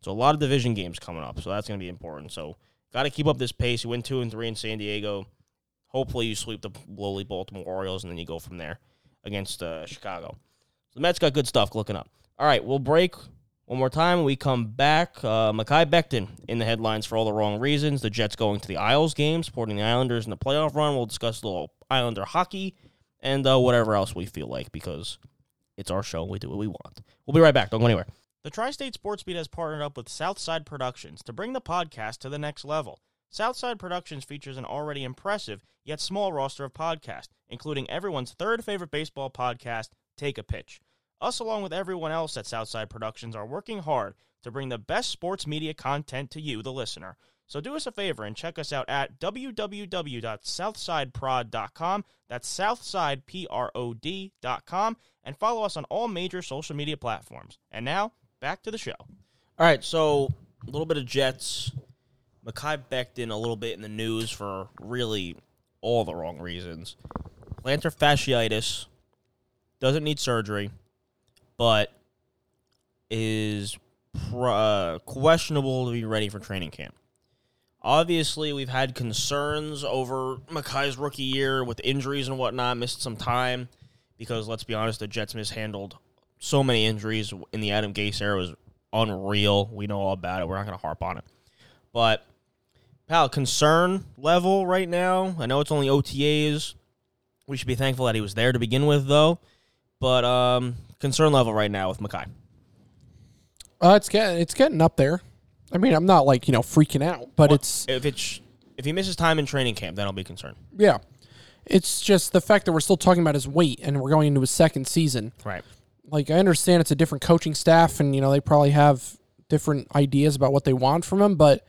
Speaker 2: So a lot of division games coming up. So that's going to be important. So got to keep up this pace. You win two and three in San Diego. Hopefully you sweep the lowly Baltimore Orioles, and then you go from there against uh, Chicago. So the Mets got good stuff looking up. All right, we'll break one more time. We come back. Uh, Mekhi Becton in the headlines for all the wrong reasons. The Jets going to the Isles game, supporting the Islanders in the playoff run. We'll discuss a little Islander hockey and uh, whatever else we feel like because it's our show. We do what we want. We'll be right back. Don't go anywhere. The Tri State Sports Beat has partnered up with Southside Productions to bring the podcast to the next level. Southside Productions features an already impressive yet small roster of podcasts, including everyone's third favorite baseball podcast, Take a Pitch. Us, along with everyone else at Southside Productions, are working hard to bring the best sports media content to you, the listener. So do us a favor and check us out at www.southsideprod.com. That's southsideprod.com. And follow us on all major social media platforms. And now, back to the show. All right, so a little bit of Jets. Mekhi Becton a little bit in the news for really all the wrong reasons. Plantar fasciitis doesn't need surgery, but is pr- uh, questionable to be ready for training camp. Obviously, we've had concerns over Mackay's rookie year with injuries and whatnot, missed some time because let's be honest, the Jets mishandled so many injuries in the Adam Gase era was unreal. We know all about it. We're not going to harp on it. But pal, concern level right now. I know it's only OTAs. We should be thankful that he was there to begin with, though. But um, concern level right now with Mekhi.
Speaker 3: Uh, it's getting it's getting up there. I mean, I'm not like you know freaking out, but it's
Speaker 2: if it's if he misses time in training camp, then I'll be concerned.
Speaker 3: yeah. It's just the fact that we're still talking about his weight and we're going into his second season.
Speaker 2: Right.
Speaker 3: Like I understand it's a different coaching staff and you know they probably have different ideas about what they want from him, but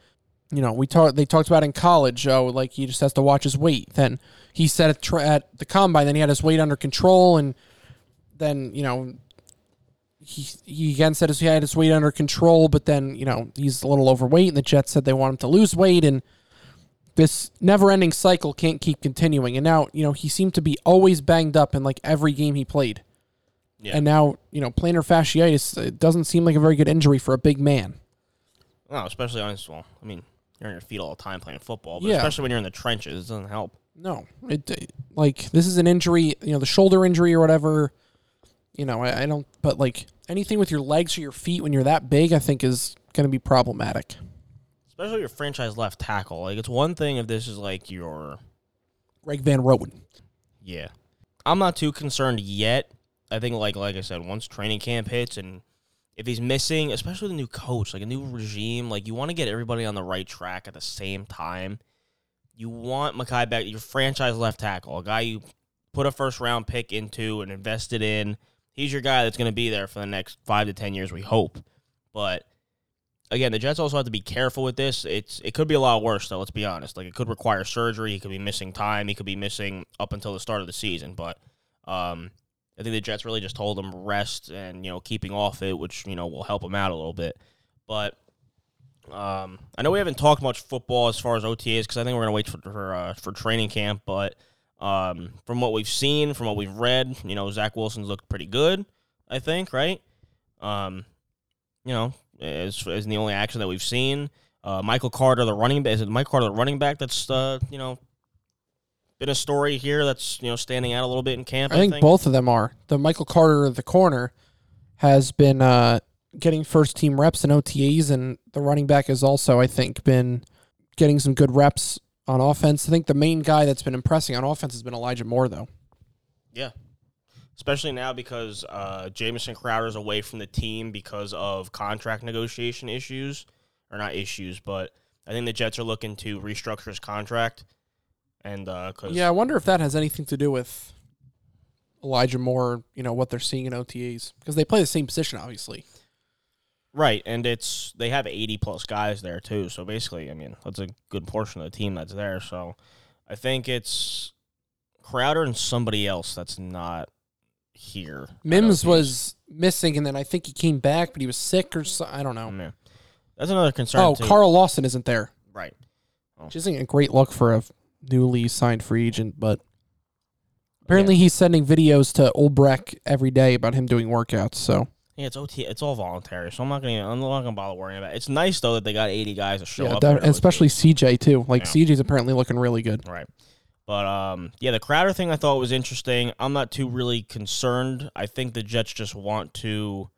Speaker 3: you know we talked they talked about in college. Oh, like he just has to watch his weight. Then he said at, tra- at the combine, then he had his weight under control, and then you know he he again said he had his weight under control, but then you know he's a little overweight, and the Jets said they want him to lose weight, and this never-ending cycle can't keep continuing. And now you know he seemed to be always banged up in like every game he played,
Speaker 2: Yeah.
Speaker 3: and now you know plantar fasciitis it doesn't seem like a very good injury for a big man.
Speaker 2: No, especially on his well, I mean, you're on your feet all the time playing football, but
Speaker 3: Yeah.
Speaker 2: especially when you're in the trenches, it doesn't help.
Speaker 3: No, it it- like this is an injury, you know, the shoulder injury or whatever. You know, I, I don't, but like anything with your legs or your feet when you're that big, I think is going to be problematic.
Speaker 2: Especially your franchise left tackle. Like it's one thing if this is like your
Speaker 3: Greg Van Roten.
Speaker 2: Yeah. I'm not too concerned yet. I think like like I said, once training camp hits and if he's missing, especially the new coach, like a new regime, like you want to get everybody on the right track at the same time. You want Makai back, your franchise left tackle, a guy you put a first round pick into and invested in. He's your guy that's going to be there for the next five to ten years, we hope. But again, the Jets also have to be careful with this. It's it could be a lot worse though. Let's be honest. Like it could require surgery. He could be missing time. He could be missing up until the start of the season. But um, I think the Jets really just told him rest and you know keeping off it, which you know will help him out a little bit. But um, I know we haven't talked much football as far as OTAs because I think we're gonna wait for for, uh, for training camp. But um, from what we've seen, from what we've read, you know Zach Wilson's looked pretty good. I think right. Um, you know, as as the only action that we've seen. Uh, Michael Carter, the running back, is it Mike Carter, the running back? That's uh, you know, been a story here. That's you know standing out a little bit in camp.
Speaker 3: I think, both of them are. The Michael Carter, the corner, has been uh, getting first team reps in OTAs, and the running back has also, I think, been getting some good reps on offense. I think the main guy that's been impressing on offense has been Elijah Moore, though.
Speaker 2: Yeah. Especially now because uh, Jamison is away from the team because of contract negotiation issues. Or not issues, but I think the Jets are looking to restructure his contract. And because
Speaker 3: Yeah, I wonder if that has anything to do with Elijah Moore, you know, what they're seeing in OTAs. Because they play the same position, obviously.
Speaker 2: Right, and it's they have eighty plus guys there too. So basically, I mean, that's a good portion of the team that's there. So I think it's Crowder and somebody else that's not here.
Speaker 3: Mims was missing, and then I think he came back, but he was sick or so, I don't know.
Speaker 2: Yeah. That's another concern.
Speaker 3: Oh,
Speaker 2: too.
Speaker 3: Carl Lawson isn't there,
Speaker 2: Right. Oh.
Speaker 3: which isn't a great look for a newly signed free agent, but apparently he's sending videos to Olbrecht every day about him doing workouts. So
Speaker 2: Yeah, it's OT. It's all voluntary, so I'm not gonna. I'm not gonna bother worrying about. it. It's nice though that they got 80 guys to show
Speaker 3: yeah,
Speaker 2: up,
Speaker 3: that- and especially CJ too. Like
Speaker 2: Yeah.
Speaker 3: CJ's apparently looking really good.
Speaker 2: Right. But um, yeah, the Crowder thing I thought was interesting. I'm not too really concerned. I think the Jets just want to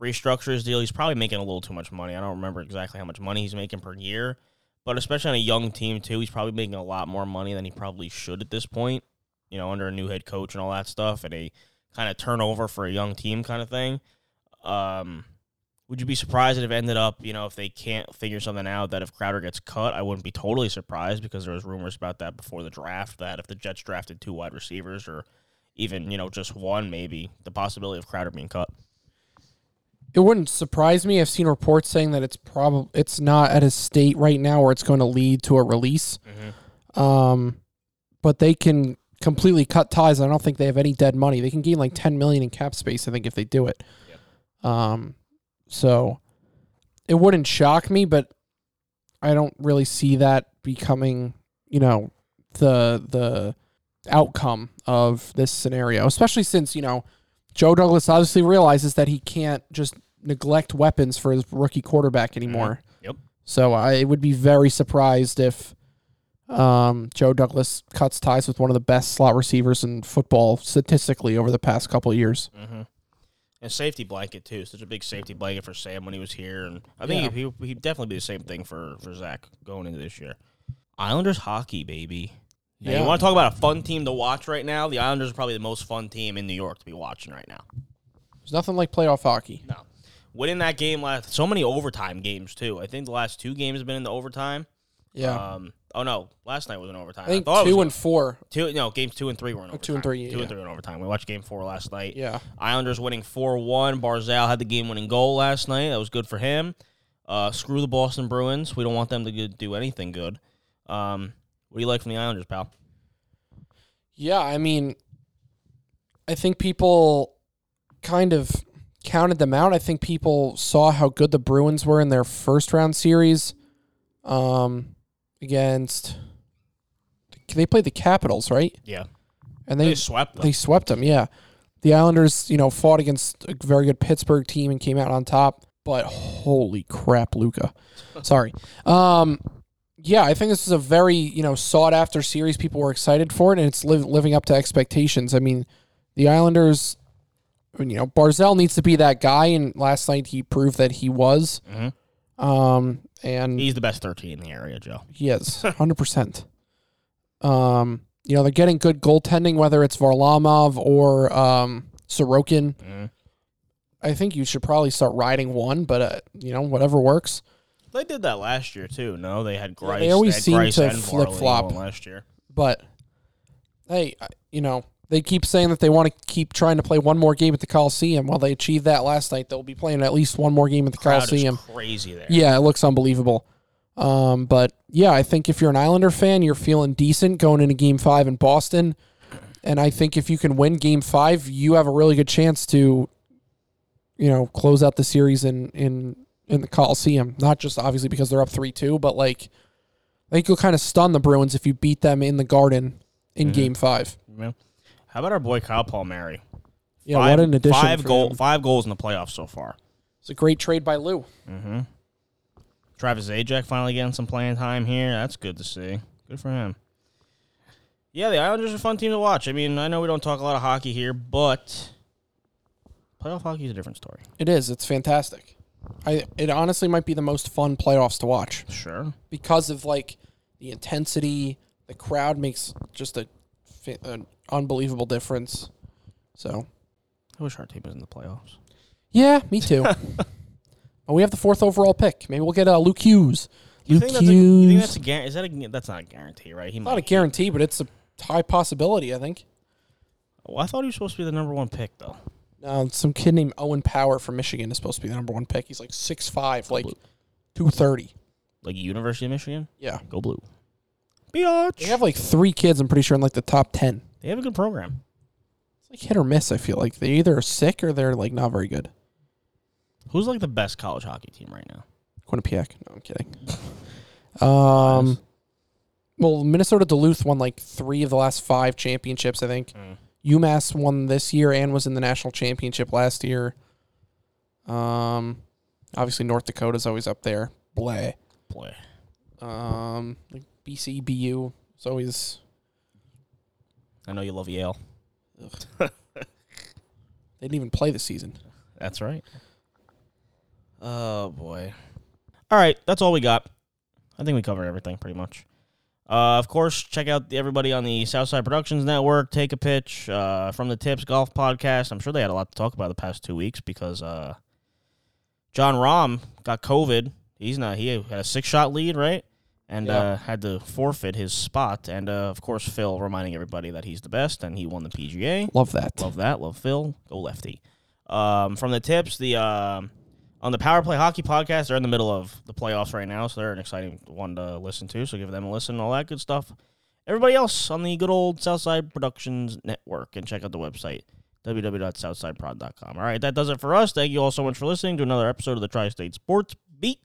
Speaker 2: restructure his deal. He's probably making a little too much money. I don't remember exactly how much money he's making per year, but especially on a young team too, he's probably making a lot more money than he probably should at this point. You know, under a new head coach and all that stuff, and a kind of turnover for a young team kind of thing. Um, would you be surprised if it ended up, you know, if they can't figure something out that if Crowder gets cut, I wouldn't be totally surprised because there was rumors about that before the draft that if the Jets drafted two wide receivers or even, you know, just one maybe, the possibility of Crowder being cut.
Speaker 3: It wouldn't surprise me. I've seen reports saying that it's probably it's not at a state right now where it's going to lead to a release. Um, but they can completely cut ties. I don't think they have any dead money. They can gain like ten million in cap space. I think if they do it. Um, so it wouldn't shock me, but I don't really see that becoming, you know, the the outcome of this scenario, especially since you know Joe Douglas obviously realizes that he can't just neglect weapons for his rookie quarterback anymore.
Speaker 2: Yep.
Speaker 3: So I would be very surprised if um, Joe Douglas cuts ties with one of the best slot receivers in football statistically over the past couple of years.
Speaker 2: Mm-hmm. And safety blanket too. Such a big safety blanket for Sam when he was here, and I think he he he'd definitely be the same thing for for Zach going into this year. Islanders hockey, baby. Yeah.
Speaker 3: Yeah.
Speaker 2: You want to talk about a fun team to watch right now? The Islanders are probably the most fun team in New York to be watching right now.
Speaker 3: There's nothing like playoff hockey.
Speaker 2: No. Winning that game last so many overtime games too. I think the last two games have been in the overtime.
Speaker 3: Yeah.
Speaker 2: Um oh no, last night was in overtime.
Speaker 3: I think
Speaker 2: it
Speaker 3: two and four.
Speaker 2: two no, games two and three were in overtime.
Speaker 3: two and three,
Speaker 2: Two and three in overtime. We watched game four last night.
Speaker 3: Yeah.
Speaker 2: Islanders winning 4 1. Barzal had the game winning goal last night. That was good for him. Uh, screw the Boston Bruins. We don't want them to do anything good. Um, what do you like from the Islanders, pal?
Speaker 3: Yeah, I mean, I think people kind of counted them out. I think people saw how good the Bruins were in their first round series um, against. They played the Capitals, right?
Speaker 2: Yeah.
Speaker 3: And
Speaker 2: They,
Speaker 3: they
Speaker 2: swept them.
Speaker 3: they swept them. Yeah, the Islanders, you know, fought against a very good Pittsburgh team and came out on top. But holy crap, Luca! Sorry. Um, yeah, I think this is a very you know sought after series. People were excited for it, and it's li- living up to expectations. I mean, the Islanders. You know, Barzell needs to be that guy, and last night he proved that he was.
Speaker 2: Mhm.
Speaker 3: Um, and
Speaker 2: He's the best 13 in the area, Joe.
Speaker 3: he is hundred percent. Um, you know they're getting good goaltending, whether it's Varlamov or um, Sorokin.
Speaker 2: Mhm.
Speaker 3: I think you should probably start riding one, but uh, you know whatever works.
Speaker 2: They did that last year, too. No, they had Grice.
Speaker 3: they always seem
Speaker 2: Grice
Speaker 3: to flip-flop.
Speaker 2: last year.
Speaker 3: But hey, you know they keep saying that they want to keep trying to play one more game at the Coliseum. Well, they achieved that last night. They'll be playing at least one more game at the
Speaker 2: Crowd
Speaker 3: Coliseum.
Speaker 2: is crazy there.
Speaker 3: Yeah, it looks unbelievable. Um, but yeah, I think if you're an Islander fan, you're feeling decent going into Game Five in Boston, and I think if you can win Game Five, you have a really good chance to, you know, close out the series in in in the Coliseum. Not just obviously because they're up three two, but like I think you'll kind of stun the Bruins if you beat them in the Garden in Game Five.
Speaker 2: Yeah. How about our boy Kyle Palmieri?
Speaker 3: Yeah,
Speaker 2: five,
Speaker 3: what an addition!
Speaker 2: Five goal,
Speaker 3: him.
Speaker 2: five goals in the playoffs so far.
Speaker 3: It's a great trade by Lou.
Speaker 2: Mm-hmm. Travis Zajac finally getting some playing time here. That's good to see. Good for him. Yeah, the Islanders are a fun team to watch. I mean, I know we don't talk a lot of hockey here, but playoff hockey is a different story.
Speaker 3: It is. It's fantastic. I it honestly might be the most fun playoffs to watch.
Speaker 2: Sure.
Speaker 3: because of like the intensity, the crowd makes just a an unbelievable difference. So
Speaker 2: I wish our team was in the playoffs.
Speaker 3: yeah, me too. but we have the fourth overall pick. Maybe we'll get uh, Luke Hughes.
Speaker 2: You
Speaker 3: Luke
Speaker 2: think that's a, you think
Speaker 3: Hughes.
Speaker 2: that's a guarantee? Is that a that's not a guarantee, right? He
Speaker 3: not a guarantee, but it's a high possibility. I think.
Speaker 2: Well, I thought he was supposed to be the number one pick, though.
Speaker 3: Uh, some kid named Owen Power from Michigan is supposed to be the number one pick. He's like six five, like two thirty.
Speaker 2: Like University of Michigan,
Speaker 3: Yeah,
Speaker 2: go blue. Biatch.
Speaker 3: they have like three kids. I'm pretty sure in like the top ten.
Speaker 2: They have a good program.
Speaker 3: It's like hit or miss. I feel like they either are sick or they're like not very good.
Speaker 2: Who's like the best college hockey team right now?
Speaker 3: Quinnipiac. No, I'm kidding. Um, well, Minnesota Duluth won like three of the last five championships. I think
Speaker 2: Mm.
Speaker 3: UMass won this year and was in the national championship last year. Um, obviously North Dakota's always up there. Bleh.
Speaker 2: Boy,
Speaker 3: Um, like BC BU is always
Speaker 2: I know you love Yale.
Speaker 3: they didn't even play this season.
Speaker 2: That's right. Oh boy. All right, that's all we got. I think we covered everything pretty much. Uh, of course, check out the, everybody on the Southside Productions Network. Take a pitch uh, from the Tips Golf Podcast. I'm sure they had a lot to talk about the past two weeks because uh, John Rahm got COVID. He's not. He had a six shot lead, right? And
Speaker 3: Yeah.
Speaker 2: uh, had to forfeit his spot. And uh, of course, Phil reminding everybody that he's the best and he won the PGA.
Speaker 3: Love that.
Speaker 2: Love that. Love Phil. Go lefty. Um, from the tips, the um on the Power Play Hockey podcast, they're in the middle of the playoffs right now, so they're an exciting one to listen to. So give them a listen, and all that good stuff. Everybody else on the good old Southside Productions Network, and check out the website www.southsideprod.com. All right, that does it for us. Thank you all so much for listening to another episode of the Tri-State Sports Beat.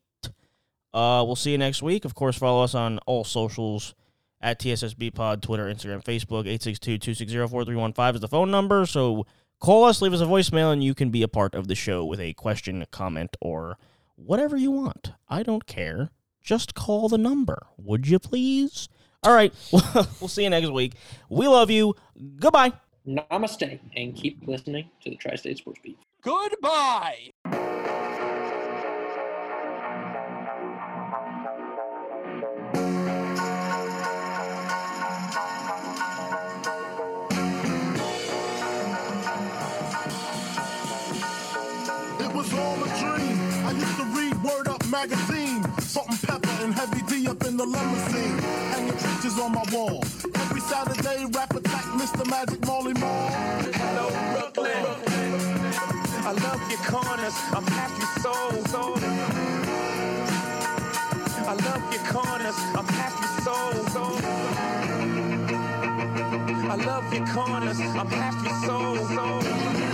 Speaker 2: Uh, we'll see you next week. Of course, follow us on all socials at TSSB Pod, Twitter, Instagram, Facebook. 862-260-4315 is the phone number. So call us, leave us a voicemail, and you can be a part of the show with a question, a comment, or whatever you want. I don't care. Just call the number, would you please? All right, we'll see you next week. We love you. Goodbye.
Speaker 4: Namaste, and keep listening to the Tri State Sports Beat.
Speaker 5: Goodbye.
Speaker 6: Magazine. Salt and pepper and heavy D up in the limousine. Hanging pictures on my wall. Every Saturday, rap attack, Mr. Magic Molly Mall.
Speaker 5: Hello, Brooklyn. I love your corners. I'm half your soul. I love your corners. I'm your soul. I love your corners. I'm your soul. soul.